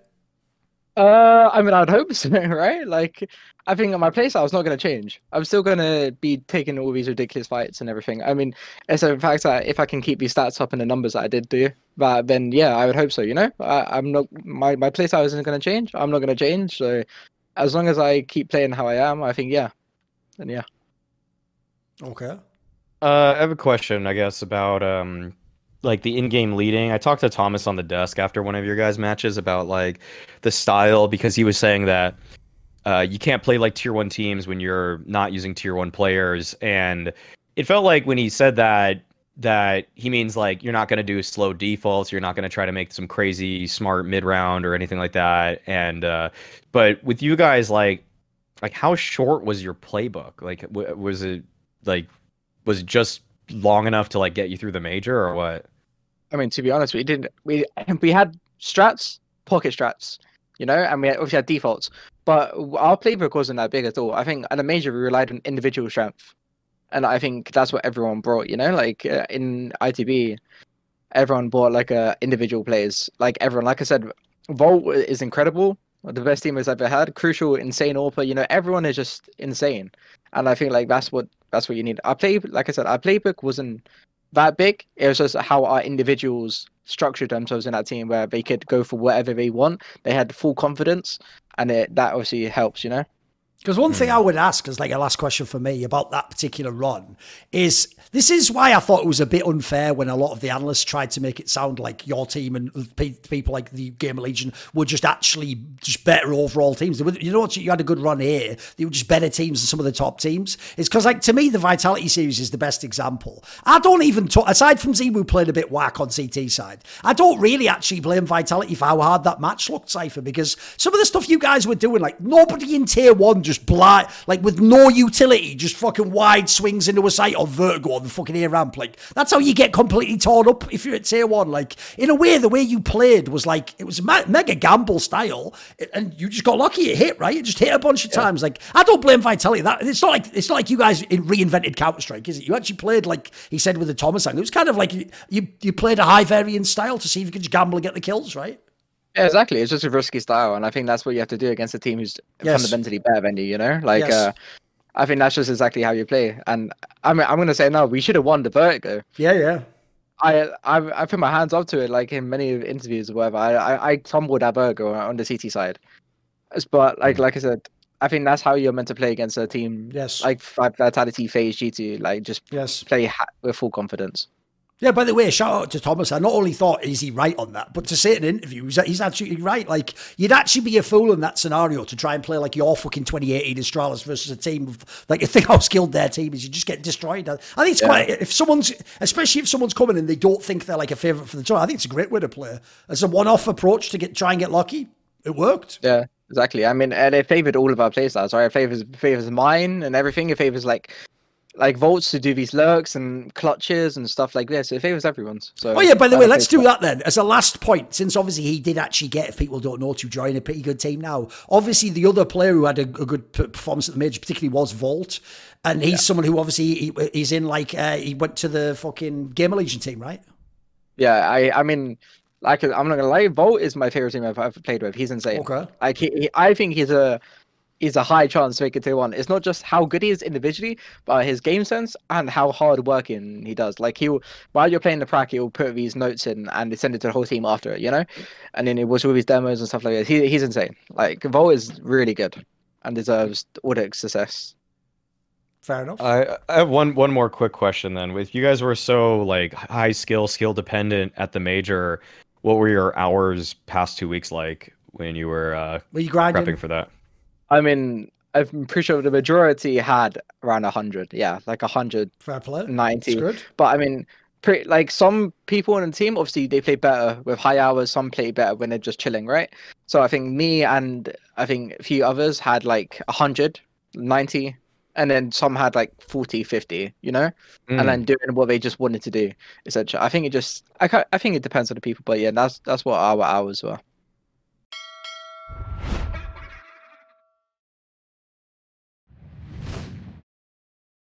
Uh, I mean, I'd hope so, right? Like, I think my playstyle is not going to change. I'm still going to be taking all these ridiculous fights and everything. I mean, it's a fact that if I can keep these stats up and the numbers that I did do, but then yeah, I would hope so. You know, I, am not my my playstyle isn't going to change. I'm not going to change. So as long as I keep playing how I am, I think yeah, then yeah. Okay. Uh, I have a question, I guess, about um like the in-game leading. I talked to Thomas on the desk after one of your guys' matches about like the style because he was saying that uh, you can't play like tier one teams when you're not using tier one players, and it felt like when he said that that he means like you're not going to do slow defaults, you're not going to try to make some crazy smart mid round or anything like that. And uh, but with you guys, like like how short was your playbook? Like w- was it like was just long enough to like get you through the major or what? I mean, to be honest, we didn't. We we had strats, pocket strats, you know, and we obviously had defaults, but our playbook wasn't that big at all. I think at a major we relied on individual strength, and I think that's what everyone brought. You know, like uh, in ITB, everyone brought like uh, individual players. Like everyone, like I said, Volt is incredible. The best team has ever had. Crucial, insane AWPer. You know, everyone is just insane, and I think like that's what that's what you need. Our play, like I said, our playbook wasn't that big. It was just how our individuals structured themselves in that team, where they could go for whatever they want. They had full confidence, and it, that obviously helps, you know. Because one thing hmm. I would ask as like a last question for me about that particular run is this is why I thought it was a bit unfair when a lot of the analysts tried to make it sound like your team and people like the GamerLegion were just actually just better overall teams. You know what? You had a good run here. They were just better teams than some of the top teams. It's because like to me the Vitality series is the best example. I don't even talk, aside from ZywOo playing a bit whack on CT side. I don't really actually blame Vitality for how hard that match looked, Cypher, because some of the stuff you guys were doing, like nobody in tier one just blind, like with no utility, just fucking wide swings into a site or vertigo on the fucking air ramp. Like that's how you get completely torn up if you're at tier one. Like in a way, the way you played was like it was mega gamble style, and you just got lucky. It hit right. It just hit a bunch of yeah. times. Like I don't blame Vitality. That it's not like it's not like you guys reinvented Counter Strike, is it? You actually played like he said with the Thomas It was kind of like you you, you played a high variance style to see if you could just gamble and get the kills, right? Yeah, exactly. It's just a risky style, and I think that's what you have to do against a team who's yes. fundamentally better than you. You know, like yes. uh, I think that's just exactly how you play. And I'm going to say now We should have won the vertigo. Yeah, yeah. I, I I put my hands up to it, like in many interviews or whatever. I I, I tumbled that vertigo on the CT side, but like like I said, I think that's how you're meant to play against a team. Yes. Like Vitality, FaZe, G2, like just yes. play ha- with full confidence. Yeah, by the way, shout out to Thomas. I not only thought, is he right on that, but to say it in an interview, he's, absolutely right. Like, you'd actually be a fool in that scenario to try and play like your fucking 2018 Astralis versus a team of, like, you think how skilled their team is, you just get destroyed. I think it's yeah. quite, if someone's, especially if someone's coming and they don't think they're like a favourite for the tour, I think it's a great way to play. As a one off approach to get try and get lucky, it worked. Yeah. Exactly. I mean, and it favored all of our playstyles. Right? It favors favors mine and everything. It favors like like Volts to do these lurks and clutches and stuff like this. It favors everyone's. So oh yeah, by the way, let's do that then as a last point. Since obviously he did actually get, if people don't know, to join a pretty good team now. Obviously, the other player who had a, a good performance at the major, particularly, was Volt, and he's yeah. someone who obviously he, he's in like uh, he went to the fucking GamerLegion team, right? Yeah, I I mean. Like I'm not gonna lie, Volt is my favorite team I've ever played with. He's insane. Okay. Like he, he I think he's a is a high chance to make it tier one. It's not just how good he is individually, but his game sense and how hard working he does. Like he, while you're playing the prac, he'll put these notes in and send it to the whole team after it, you know. And then it was with his demos and stuff like that. He, he's insane. Like Vol is really good and deserves all the success. Fair enough. I, I have one one more quick question then. If you guys were so like high skill, skill dependent at the major, what were your hours past two weeks like when you were uh, were you grinding? prepping for that? I mean, I'm pretty sure the majority had around 100. Yeah, like 100. Fair play. 90. But I mean, pretty, like some people in the team, obviously, they play better with high hours. Some play better when they're just chilling, right? So I think me and I think a few others had like 100, 90, and then some had like 40, 50, you know, Mm. and then doing what they just wanted to do. Essentially, I think it just, I, I think it depends on the people, but yeah, that's that's what our hours were.